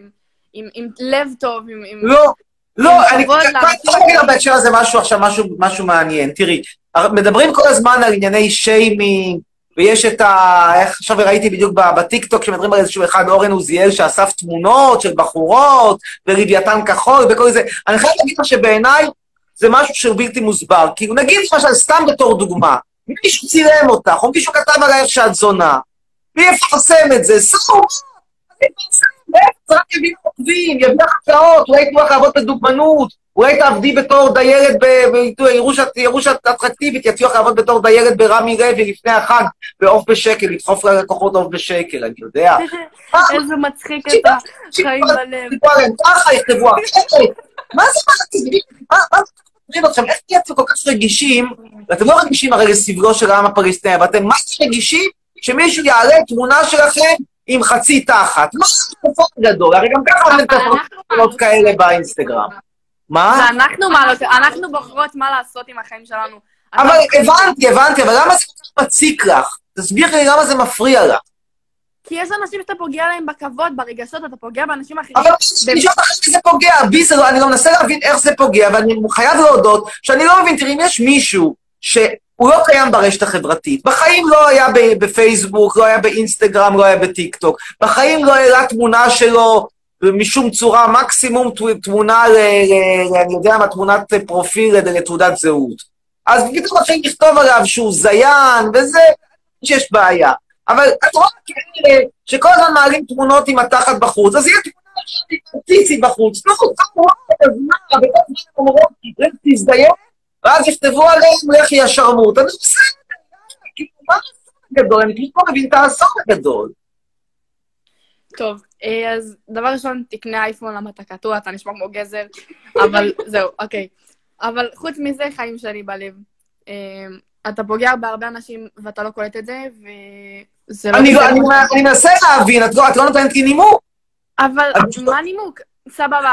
עם- לב טוב, עם... לא, לא, אני רוצה להגיד לך בהקשר הזה משהו עכשיו, משהו, מעניין. תראי, מדברים כל הזמן על ענייני שיימינג, ויש את ה... איך עכשיו ראיתי בדיוק בטיקטוק שמדברים על איזשהו אחד, אורן עוזיאל, שאסף תמונות של בחורות, ולוויתן כחול, וכל זה. אני חייב להגיד לך שבעיניי זה משהו שהוא בלתי מוסבר. כי נגיד למשל, סתם בתור דוגמה, מישהו צילם אותך, או מישהו כתב עלייך שאת זונה, ויפרסם את זה, סוף. רק יביא לך עוקבים, יביא לך הצעות, אולי ייתנו לך לעבוד בדוגמנות, אולי תעבדי בתור דיירת בירושת אטרקטיבית, יציעו לך לעבוד בתור דיירת ברמי לוי לפני החג, בעוף בשקל, לדחוף ללקוחות עוף בשקל, אני יודע. איזה מצחיק אתה, חיים בלב. ככה, יכתבו. מה זה מה זה? אתכם? איך תהייתם כל כך רגישים? ואתם לא רגישים הרי לסבלו של העם הפלסטיני, אבל אתם מה זה רגישים שמישהו יעלה תמונה שלכם עם חצי תחת? מה זה הגדול? הרי גם ככה אתם תופעות כאלה באינסטגרם. מה? זה אנחנו מעלות, אנחנו בוחרות מה לעשות עם החיים שלנו. אבל הבנתי, הבנתי, אבל למה זה כל כך מציק לך? תסבירי לי למה זה מפריע לך. כי יש אנשים שאתה פוגע להם בכבוד, ברגשות, אתה פוגע באנשים אחרים. אבל אני שואל אותך איך זה פוגע, בי זה לא, אני גם מנסה להבין איך זה פוגע, ואני חייב להודות שאני לא מבין, תראי, אם יש מישהו שהוא לא קיים ברשת החברתית, בחיים לא היה בפייסבוק, לא היה באינסטגרם, לא היה בטיקטוק, בחיים לא העלה תמונה שלו משום צורה, מקסימום תמונה, ל, ל, ל, אני יודע מה, תמונת פרופיל לתעודת זהות. אז פתאום מתחילים לכתוב עליו שהוא זיין, וזה, שיש בעיה. אבל את רואה כאלה שכל הזמן מעלים תמונות עם התחת בחוץ, אז יהיה תמונה של טיצי בחוץ. לא, כמובן, אז מה, וכל הזמן אומרות, לך תזדיין, ואז יכתבו עליהם, לכי השרמוט. אני בסדר, כאילו, מה האסון הגדול? אני פשוט לא מבין את האסון הגדול. טוב, אז דבר ראשון, תקנה אייפון למה אתה קטוע, אתה נשמע כמו גזר, אבל זהו, אוקיי. אבל חוץ מזה, חיים שלי בלב. אה, אתה פוגע בהרבה אנשים ואתה לא קולט את זה, וזה לא... אני לא- מנסה להבין, לא את לא נותנת לי נימוק. אבל מה הנימוק? סבבה,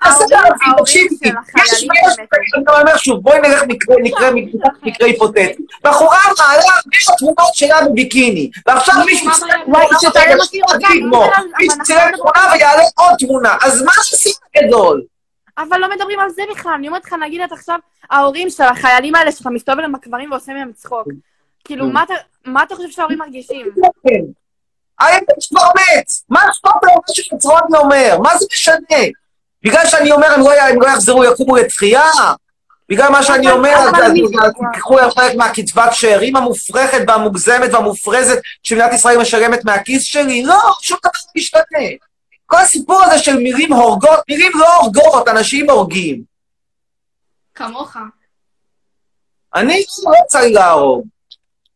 אז ההורים של החיילים אני אומר שוב, בואי נלך מקרה, היפותטי. בחורה מעלה הרבה תמונות שלה בביקיני, ועכשיו מישהו צילם תמונה ויעלה עוד תמונה, אז מה הסימן הגדול? אבל לא מדברים על זה בכלל, אני אומרת לך, נגיד את עכשיו, ההורים של החיילים האלה שאתה מסתובב אליהם בקברים ועושה מהם צחוק. כאילו, מה אתה- מה אתה חושב שההורים מרגישים? האמת כבר מת, מה אכפת לו מה שחצרוני אומר? מה זה משנה? בגלל שאני אומר הם לא הם לא יחזרו, יקומו לתחייה? בגלל מה שאני אומר, תיקחו חלק מהקצבת שאירים המופרכת והמוגזמת והמופרזת שמדינת ישראל משלמת מהכיס שלי? לא, שום דבר לא משתנה. כל הסיפור הזה של מילים הורגות, מילים לא הורגות, אנשים הורגים. כמוך. אני לא רוצה להרוג.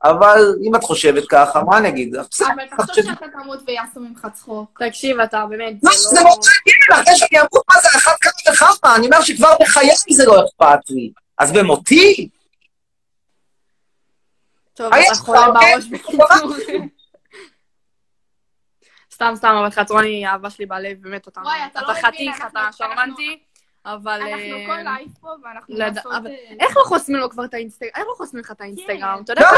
אבל אם את חושבת ככה, מה אני אגיד לך? בסדר, אבל תחשוב שאתה תמות ויעשו ממך צחוק. תקשיב, אתה באמת, לא, זה לא מעניין, אחרי שאני אמות, מה זה, אחת כמה וכמה? אני אומר שכבר בחיי זה לא אכפת לי. אז במותי? טוב, אתה חולה כבר, בראש בקיצור. סתם, סתם, אבל חצרוני היא אהבה שלי בלב, באמת, אתה לא חתיך, אתה שרמנטי, אבל... אנחנו אה, כל live פה ואנחנו לד- לעשות... אבל- אה, איך לא חוסמים לו כבר את האינסטגרם? איך לא חוסמים לך את האינסטגרם? אתה יודע פה?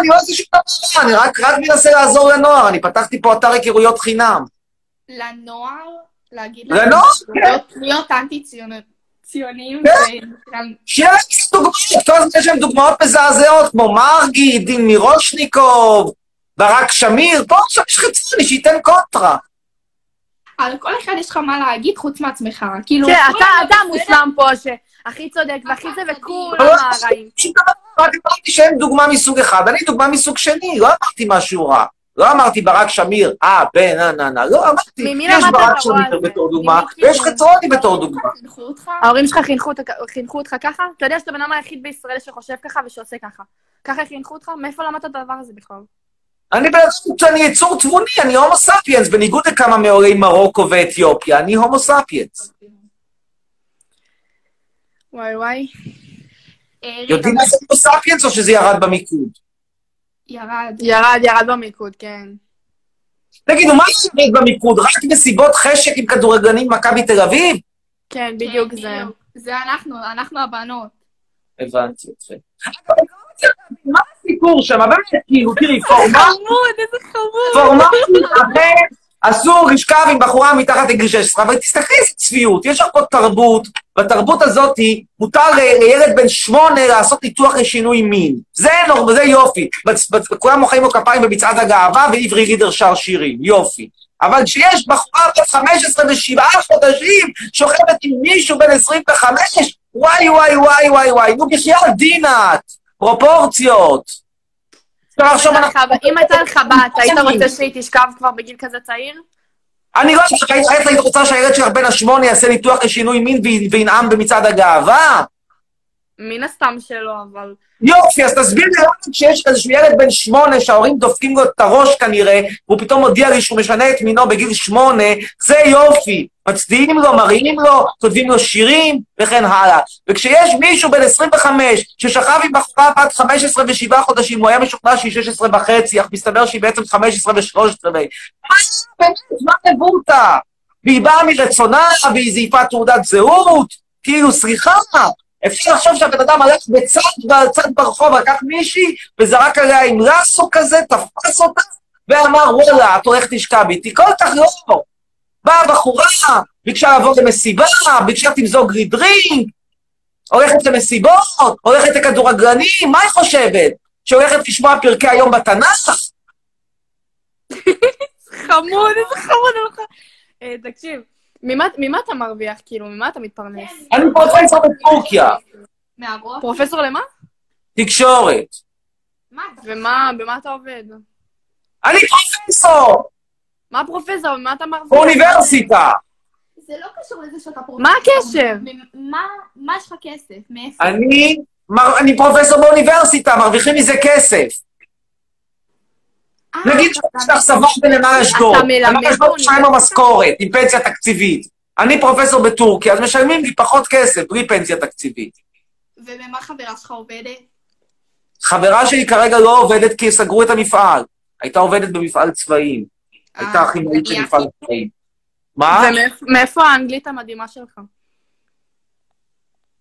אני לא עושה שום דבר, אני רק רק מנסה לעזור לנוער, אני פתחתי פה אתר היכרויות חינם. לנוער, להגיד לנוער, להיות- להיות אנטי ציונים. כן. שיהיה להם קצת דוגמאות, כל הזמן יש להם דוגמאות מזעזעות, כמו מרגי, דין מירושניקוב, ברק שמיר, פה עכשיו יש חצרוני שייתן קונטרה. על כל אחד יש לך מה להגיד חוץ מעצמך. כאילו... כן, אתה. המושלם פה, שהכי צודק והכי זה, וכולם לא הרעים. רק אמרתי שהם דוגמה מסוג אחד, אני דוגמה מסוג שני, לא אמרתי משהו רע. לא אמרתי ברק שמיר, אה, בן, נה, נה, נה. לא, אמרתי, ממי יש ברק שמיר? בתור דוגמה, ויש חצרוני בתור דוגמה. ההורים שלך חינכו אותך- חינכו אותך ככה? אתה יודע שאתה הבן אדם היחיד בישראל שחושב ככה ושעושה ככה. ככה חינכו אותך? מאיפה למדת את הדבר הזה בכלל? אני בעצם, אני יצור תבוני, אני הומו ספיאנס, בניגוד לכמה מעולי מרוקו ואתיופיה, אני הומו ספיאנס. וואי וואי. יודעים מה זה הומו ספיאנס או שזה ירד במיקוד? ירד. ירד, ירד במיקוד, כן. תגידו, מה זה ירד במיקוד? רק מסיבות חשק עם כדורגלנים במכבי תל אביב? כן, בדיוק זה. זה אנחנו, אנחנו הבנות. הבנתי אתכם. מה הסיפור שם? באמת, כאילו, תראי, פורמט, איזה חמוד. פורמט אחר, אסור לשכב עם בחורה מתחת לגיל 16, אבל תסתכלי איזה צביעות, יש לך פה תרבות, בתרבות הזאת מותר לילד בן שמונה לעשות ניתוח לשינוי מין. זה נורמ, זה יופי. כולם מוחאים לו כפיים במצעד הגאווה, ועברי לידר שר שירים, יופי. אבל כשיש בחורה בת 15 ושבעה חודשים שוכבת עם מישהו בן 25, וואי וואי וואי וואי וואי, נו בחייאת דינת, פרופורציות. אם הייתה לך בת, היית רוצה שהיא תשכב כבר בגיל כזה צעיר? אני לא שהיית היית רוצה שהילד שלך בן השמונה יעשה ניתוח לשינוי מין וי- וינאם במצעד הגאווה? מן הסתם שלא, אבל... יופי, אז תסביר לי למה כשיש איזשהו ילד בן שמונה שההורים דופקים לו את הראש כנראה, והוא פתאום מודיע לי שהוא משנה את מינו בגיל שמונה, זה יופי. מצדיעים לו, מריעים לו, כותבים לו שירים, וכן הלאה. וכשיש מישהו בן 25 ששכב עם בחורה בת 15 ושבעה חודשים, הוא היה משוכנע שהיא 16 וחצי, אך מסתבר שהיא בעצם 15 ו-13. מה באמת, מה מבוטה? והיא באה מרצונה, והיא זייפה תעודת זהות, כאילו, סליחה, אפשר לחשוב שהבן אדם הלך בצד, בצד ברחוב, לקח מישהי, וזרק עליה עם רסו כזה, תפס אותה, ואמר, וואלה, את הולכת לשכב איתי, כל כך לא. באה בחורה, ביקשה לבוא למסיבה, ביקשה תמזוג לי דרינק, הולכת למסיבות, הולכת לכדורגלנים, מה היא חושבת? שהולכת לשמוע פרקי היום בתנ"ך? חמוד, איזה חמוד. אה, תקשיב, ממה ממה אתה מרוויח? כאילו, ממה אתה מתפרנס? אני פרופסור בטורקיה? פרופסור למה? תקשורת. ומה, במה אתה עובד? אני פרופסור! מה פרופסור? במה אתה מרוויח? באוניברסיטה! זה לא קשור לזה שאתה פרופסור. מה הקשר? מה, מה יש לך כסף? מאיפה? אני, מר, אני פרופסור באוניברסיטה, מרוויחים מזה כסף. נגיד שיש לך סבבה בנמל אשדוד, נמל אשדוד יש להם משכורת עם פנסיה תקציבית. אני פרופסור בטורקיה, אז משלמים לי פחות כסף, בלי פנסיה תקציבית. ובמה חברה שלך עובדת? חברה שלי כרגע לא עובדת כי סגרו את המפעל. הייתה עובדת במפעל צבאיים. הייתה הכימאית של מפעל צבאיים. מה? ומאיפה האנגלית המדהימה שלך?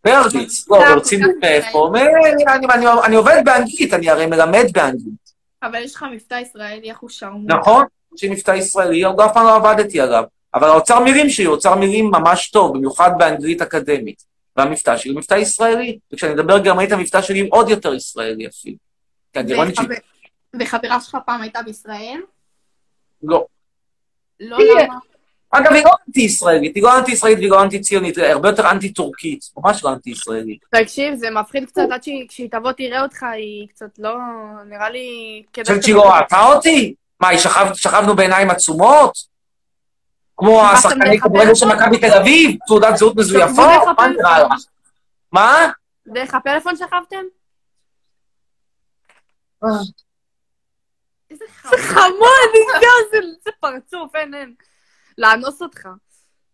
ברדיץ. לא, ברצינות מאיפה? מ- אני- אני- אני עובד באנגלית, אני הרי מלמד באנגלית. אבל יש לך מבטא ישראלי, איך הוא שרמוט. נכון? יש לי מבטא ישראלי, עוד אף פעם לא עבדתי עליו. אבל האוצר מילים שלי הוא אוצר מילים ממש טוב, במיוחד באנגלית אקדמית. והמבטא שלי הוא מבטא ישראלי. וכשאני מדבר גרמנית, המבטא שלי עוד יותר ישראלי אפילו. כי הגרמנית שלי... וחבר- וחברה שלך פעם הייתה בישראל? לא. לא. למה? אגב, היא לא אנטי-ישראלית, היא לא אנטי-ישראלית והיא לא אנטי-ציונית, היא הרבה יותר אנטי-טורקית, ממש לא אנטי-ישראלית. תקשיב, זה מפחיד קצת עד שהיא- תבוא תראה אותך, היא קצת לא... נראה לי... חושבת שהיא לא ראתה אותי? מה, שכבנו בעיניים עצומות? כמו השחקני כדורגל של? מכבי תל אביב? תעודת זהות מזויפות? מה נראה? לך? מה? דרך הפלאפון שכבתם? איזה זה חמוד, איזה- זה- זה פרצוף, אין, אין. לאנוס אותך.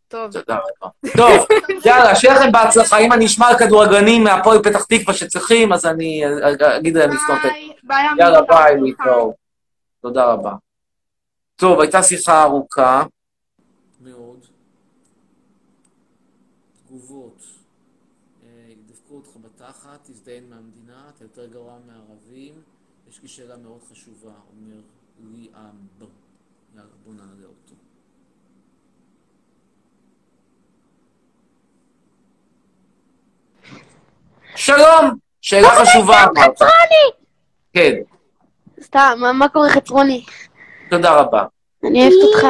טוב. תודה רבה. טוב, יאללה, שיהיה לכם בהצלחה. אם אני אשמע על כדורגלנים מהפועל פתח תקווה שצריכים, אז אני אגיד להם לפנות את... ביי, יאללה, ביי, להתראות. תודה רבה. טוב, הייתה שיחה ארוכה. מאוד. תגובות. אה, ידפקו אותך בתחת, תזדיין מהמדינה, אתה יותר גרוע מהערבים. יש לי שאלה מאוד חשובה, אומר ליאם. יאללה, בוא נעלה אותו. שלום, שאלה חשובה אמרת. חצרוני! כן, סתם, מה- מה קורה חצרוני? תודה רבה. אני אוהבת אותך.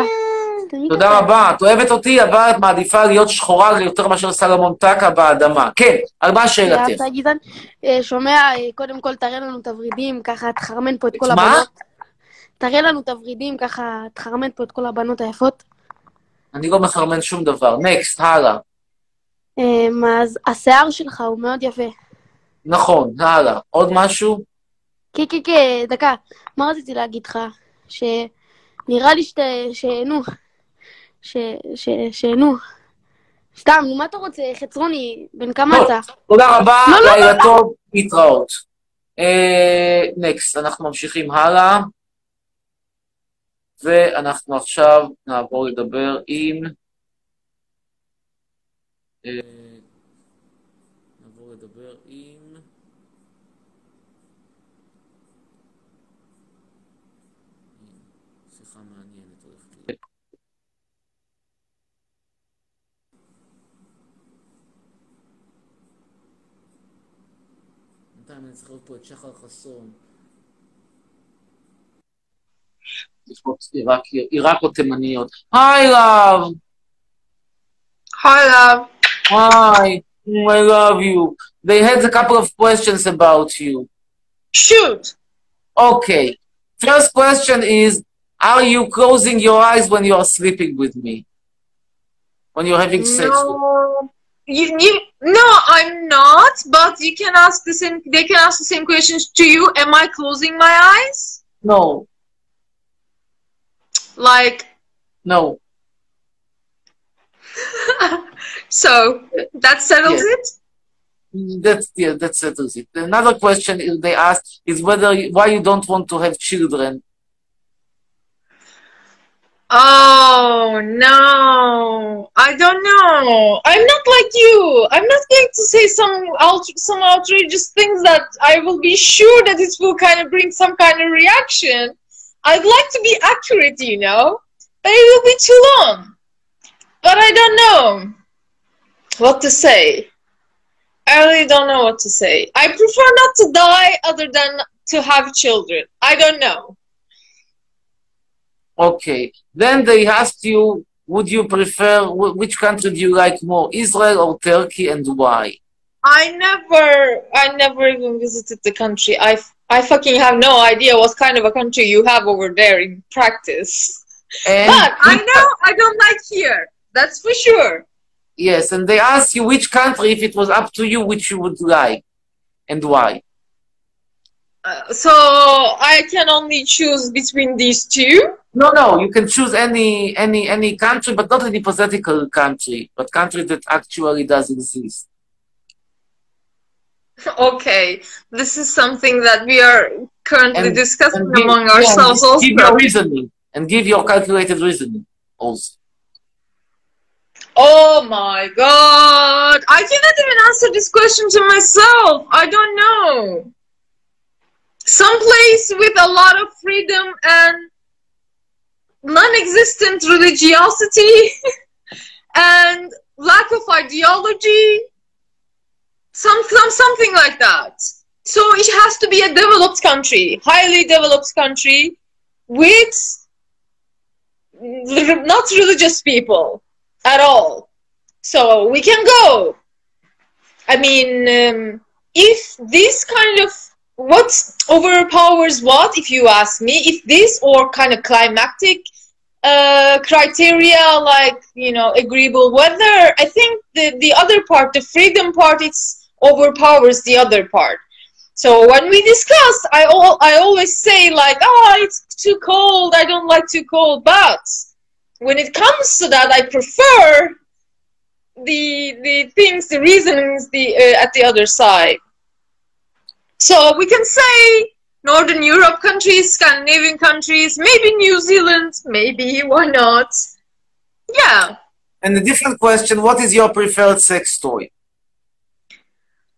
תודה רבה. את אוהבת אותי, אבל את מעדיפה להיות שחורה יותר מאשר סלומון טקה באדמה. כן, על מה שאלתך? אתה גזען. אה, שומע, אה, קודם כל תראה לנו את הוורידים, ככה תחרמן פה את כל מה? הבנות. תראה לנו את הוורידים, ככה תחרמן פה את כל הבנות היפות. אני לא מחרמן שום דבר. נקסט, הלאה. אמ, אז השיער שלך הוא מאוד יפה. נכון, הלאה. עוד משהו? כן, כן, כן, דקה. מה רציתי להגיד לך? שנראה לי שאתה... שנו. ש... ש... שנו. סתם, נו, מה אתה רוצה? חצרוני, בן כמה טוב, אתה? תודה רבה, לא, לא, לילה לא. טוב, להתראות. נקסט, אנחנו ממשיכים הלאה. ואנחנו עכשיו נעבור לדבר עם... אה, נעבור לדבר עם... שיחה מעניינת הולכת להיות. בינתיים אני צריך לראות פה את שחר חסון. לפחות עיראקי- עיראק או תימניות. היי לב! Hi, love. Hi, I love you. They had a couple of questions about you. Shoot. Okay. First question is, are you closing your eyes when you are sleeping with me? When you're having sex with me? No, you, you, no, I'm not. But you can ask the same. They can ask the same questions to you. Am I closing my eyes? No, Like, no. so that settles it. That's yeah, that settles it. Another question is- they asked is whether why you don't want to have children. Oh no, I don't know. I'm not like you. I'm not going to say some out- some outrageous things that I will be sure that it will kind of bring some kind of reaction. I'd like to be accurate, you know, but it will be too long. But I don't know what to say. I really don't know what to say. I prefer not to die other than to have children. I don't know. Okay. Then they asked you, would you prefer which country do you like more, Israel or Turkey, and why? I never, I never even visited the country. I, I fucking have no idea what kind of a country you have over there in practice. And but I know I don't like here. That's for sure. yes, and they asked you which country, if it was up to you, which you would like, and why. Uh, so I can only choose between these two. No, no, you can choose any any any country, but not an hypothetical country, but country that actually does exist. Okay, this is something that we are currently And- discussing and give- among yeah, ourselves also. give your reasoning and give your calculated reasoning also. Oh my god! I cannot even answer this question to myself. I don't know. Some place with a lot of freedom and non-existent religiosity and lack of ideology. Some, some something like that. So it has to be a developed country, highly developed country with not religious people at all. So we can go. I mean, um, if this kind of what overpowers what, if you ask me, if this or kind of climactic uh, criteria like you know agreeable weather, I think the the other part, the freedom part, it's overpowers the other part. So when we discuss, I all I always say like, oh, it's too cold. I don't like too cold. But when it comes to that, I prefer the the things, the reasonings, the uh, at the other side. So we can say Northern Europe countries, Scandinavian countries, maybe New Zealand, maybe why not? Yeah, And a different question: What is your preferred sex toy?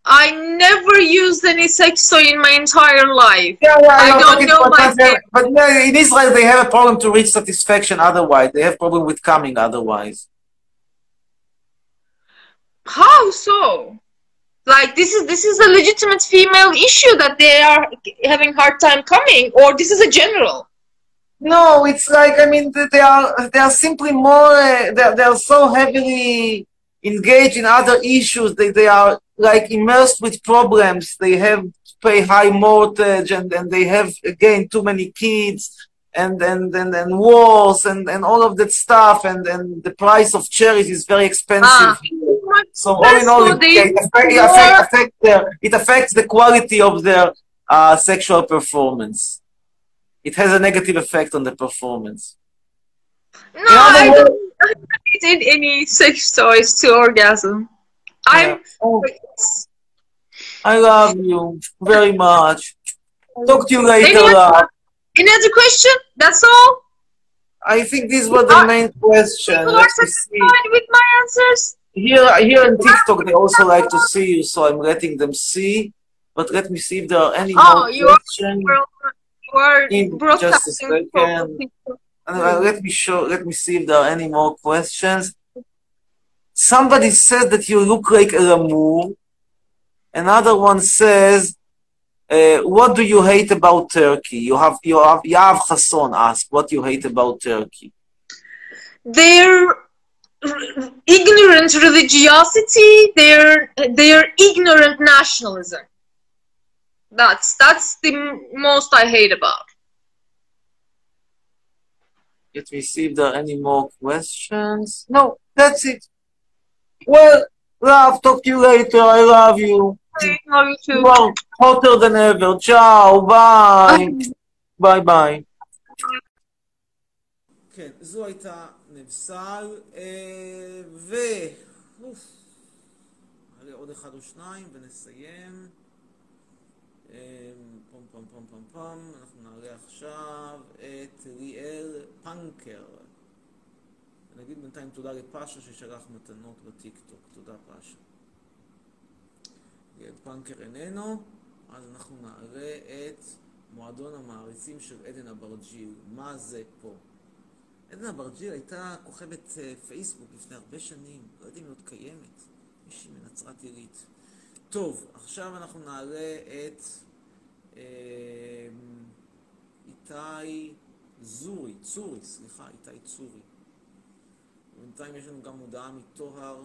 I never used any sex toy in my entire life. Yeah, yeah, I don't know but, my but, yeah, in Israel they have a problem to reach satisfaction. Otherwise, they have problem with coming. Otherwise, How so? Like this is this is a legitimate female issue that they are having hard time coming, or this is a general. no, it's like I mean they they are they are simply more. Uh, they they are so heavily engaged in other issues. They they are like immersed with problems. They have to pay high mortgage, and and they have again too many kids. and and and, and wars and, and all of that stuff and, and the price of cherries is very expensive. Ah. So all in all, it, it, affect, it, affect, affect their, it affects the quality of their uh, sexual performance. It has a negative effect on the performance. No, I don't, I don't need any sex toys to orgasm. I'm. I love you very much. Talk to you later. love. any other question? That's all? I think these were the main questions. You are Let me see. satisfied with my answers? Here, here in TikTok, they also like to see you, so I'm letting them see. But let me see if there are any Oh, more you are, you are In just a second. Uh, let me show. Let me see if there are any more questions. Somebody says that you look like a Lamour. Another one says, uh, "What do you hate about Turkey?" You have you have Yav Hasson asked, "What you hate about Turkey?" Their ignorant religiosity, their their ignorant nationalism. That's that's the most I hate about. Let me see if there are any more questions. No, that's it. Well, love, talk to you later. I love you. love you too. You are hotter than ever. Ciao, bye. ביי ביי. כן, זו הייתה נבסל, אה, ו... אוף, נעלה עוד אחד או שניים ונסיים. אה, פום פום פום פום פום, אנחנו נעלה עכשיו את ליאל פנקר. ונגיד בינתיים תודה לפאשה ששלח מתנות בטיקטוק, תודה פאשה. ליאל פנקר איננו, אז אנחנו נעלה את מועדון המעריצים של עדן אברג'יל. מה זה פה? עדן אברג'יל הייתה כוכבת אה, פייסבוק לפני הרבה שנים, לא יודעים אם היא עוד קיימת, מישהי מנצרת עילית. טוב, עכשיו אנחנו נעלה את אה, איתי זורי, צורי, סליחה, איתי צורי. בינתיים יש לנו גם הודעה מטוהר.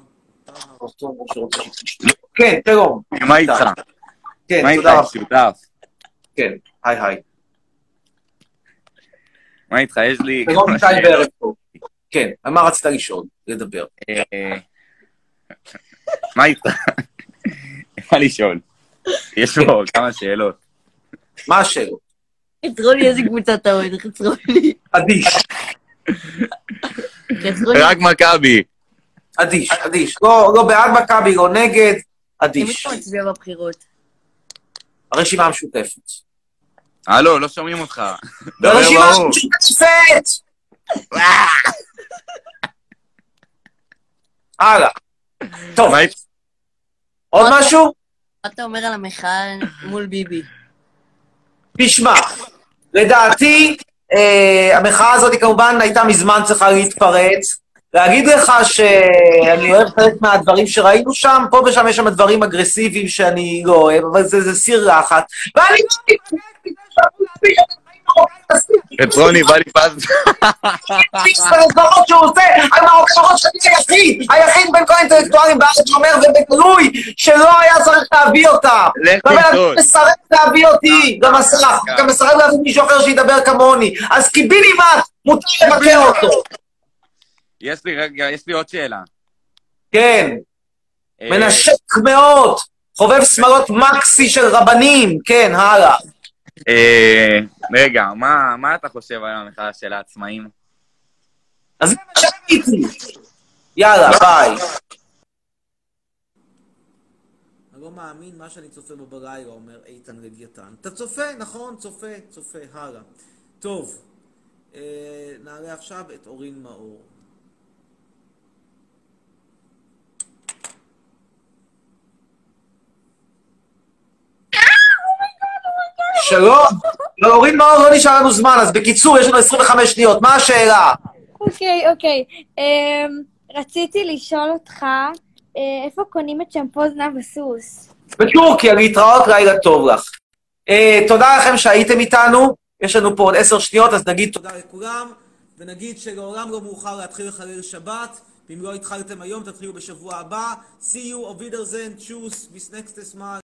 כן, שלום. מה איתך? כן, מה תודה איתך, רבה. כן, היי היי. מה איתך? יש לי שלום כמה איתי שאלות. וערב טוב. כן, על מה רצית לשאול? לדבר. אה, מה איתך? מה לשאול? יש פה כמה שאלות. מה השאלות? חצרוני, איזה קבוצה אתה אוהד? חצרוני. אדיש. רק מכבי. אדיש, אדיש. לא לא בעד מכבי, לא נגד, אדיש. אתה מצביע בבחירות? הרשימה המשותפת. הלו, לא שומעים אותך. דבר הרשימה. המשותפת! הלאה. טוב. עוד משהו? מה אתה אומר על המחאה מול ביבי? תשמע, לדעתי, אה, המחאה הזאת כמובן הייתה מזמן צריכה להתפרץ. להגיד לך שאני אוהב חלק מהדברים שראינו שם, פה ושם יש שם דברים אגרסיביים שאני לא אוהב, אבל זה, סיר לחץ. ואני חצרוני בא לי פז. הסברות שהוא עושה, המערכות שאני היחיד, היחיד בין כל האינטלקטואלים בארץ שאומר ובגלוי שלא היה צריך להביא אותה. לך אבל תבדוק. אתה מסרב להביא אותי, גם מסרב, גם מסרב להביא מישהו אחר שידבר כמוני. אז קיבינימט, מותר לבקר אותו. יש לי רגע, יש לי עוד שאלה. כן, אה, מנשק מאוד, חובב שמלות מקסי של רבנים, כן, הלאה. אה, רגע, מה אתה חושב על המחאה של העצמאים? אז זה מה שעניתי. יאללה, ביי. לא מאמין מה שאני צופה בו בלילה, אומר איתן לוויתן. אתה צופה, נכון, צופה, צופה, הלאה. טוב, אה, נעלה עכשיו את אורין מאור. שלום. להוריד מאור לא נשאר לנו זמן, אז בקיצור, יש לנו 25 שניות. מה השאלה? אוקיי, אוקיי. אמ, רציתי לשאול אותך, אה, איפה קונים את שמפו זנב הסוס? בטורקיה, להתראות, לילה טוב לך. אה, תודה לכם שהייתם איתנו. יש לנו פה עוד עשר שניות, אז נגיד תודה. לכולם, ונגיד שלעולם לא מאוחר להתחיל לחלל שבת, ואם לא התחלתם היום, תתחילו בשבוע הבא. See you, Wiedersehen, tschüss, bis nächstes Mal.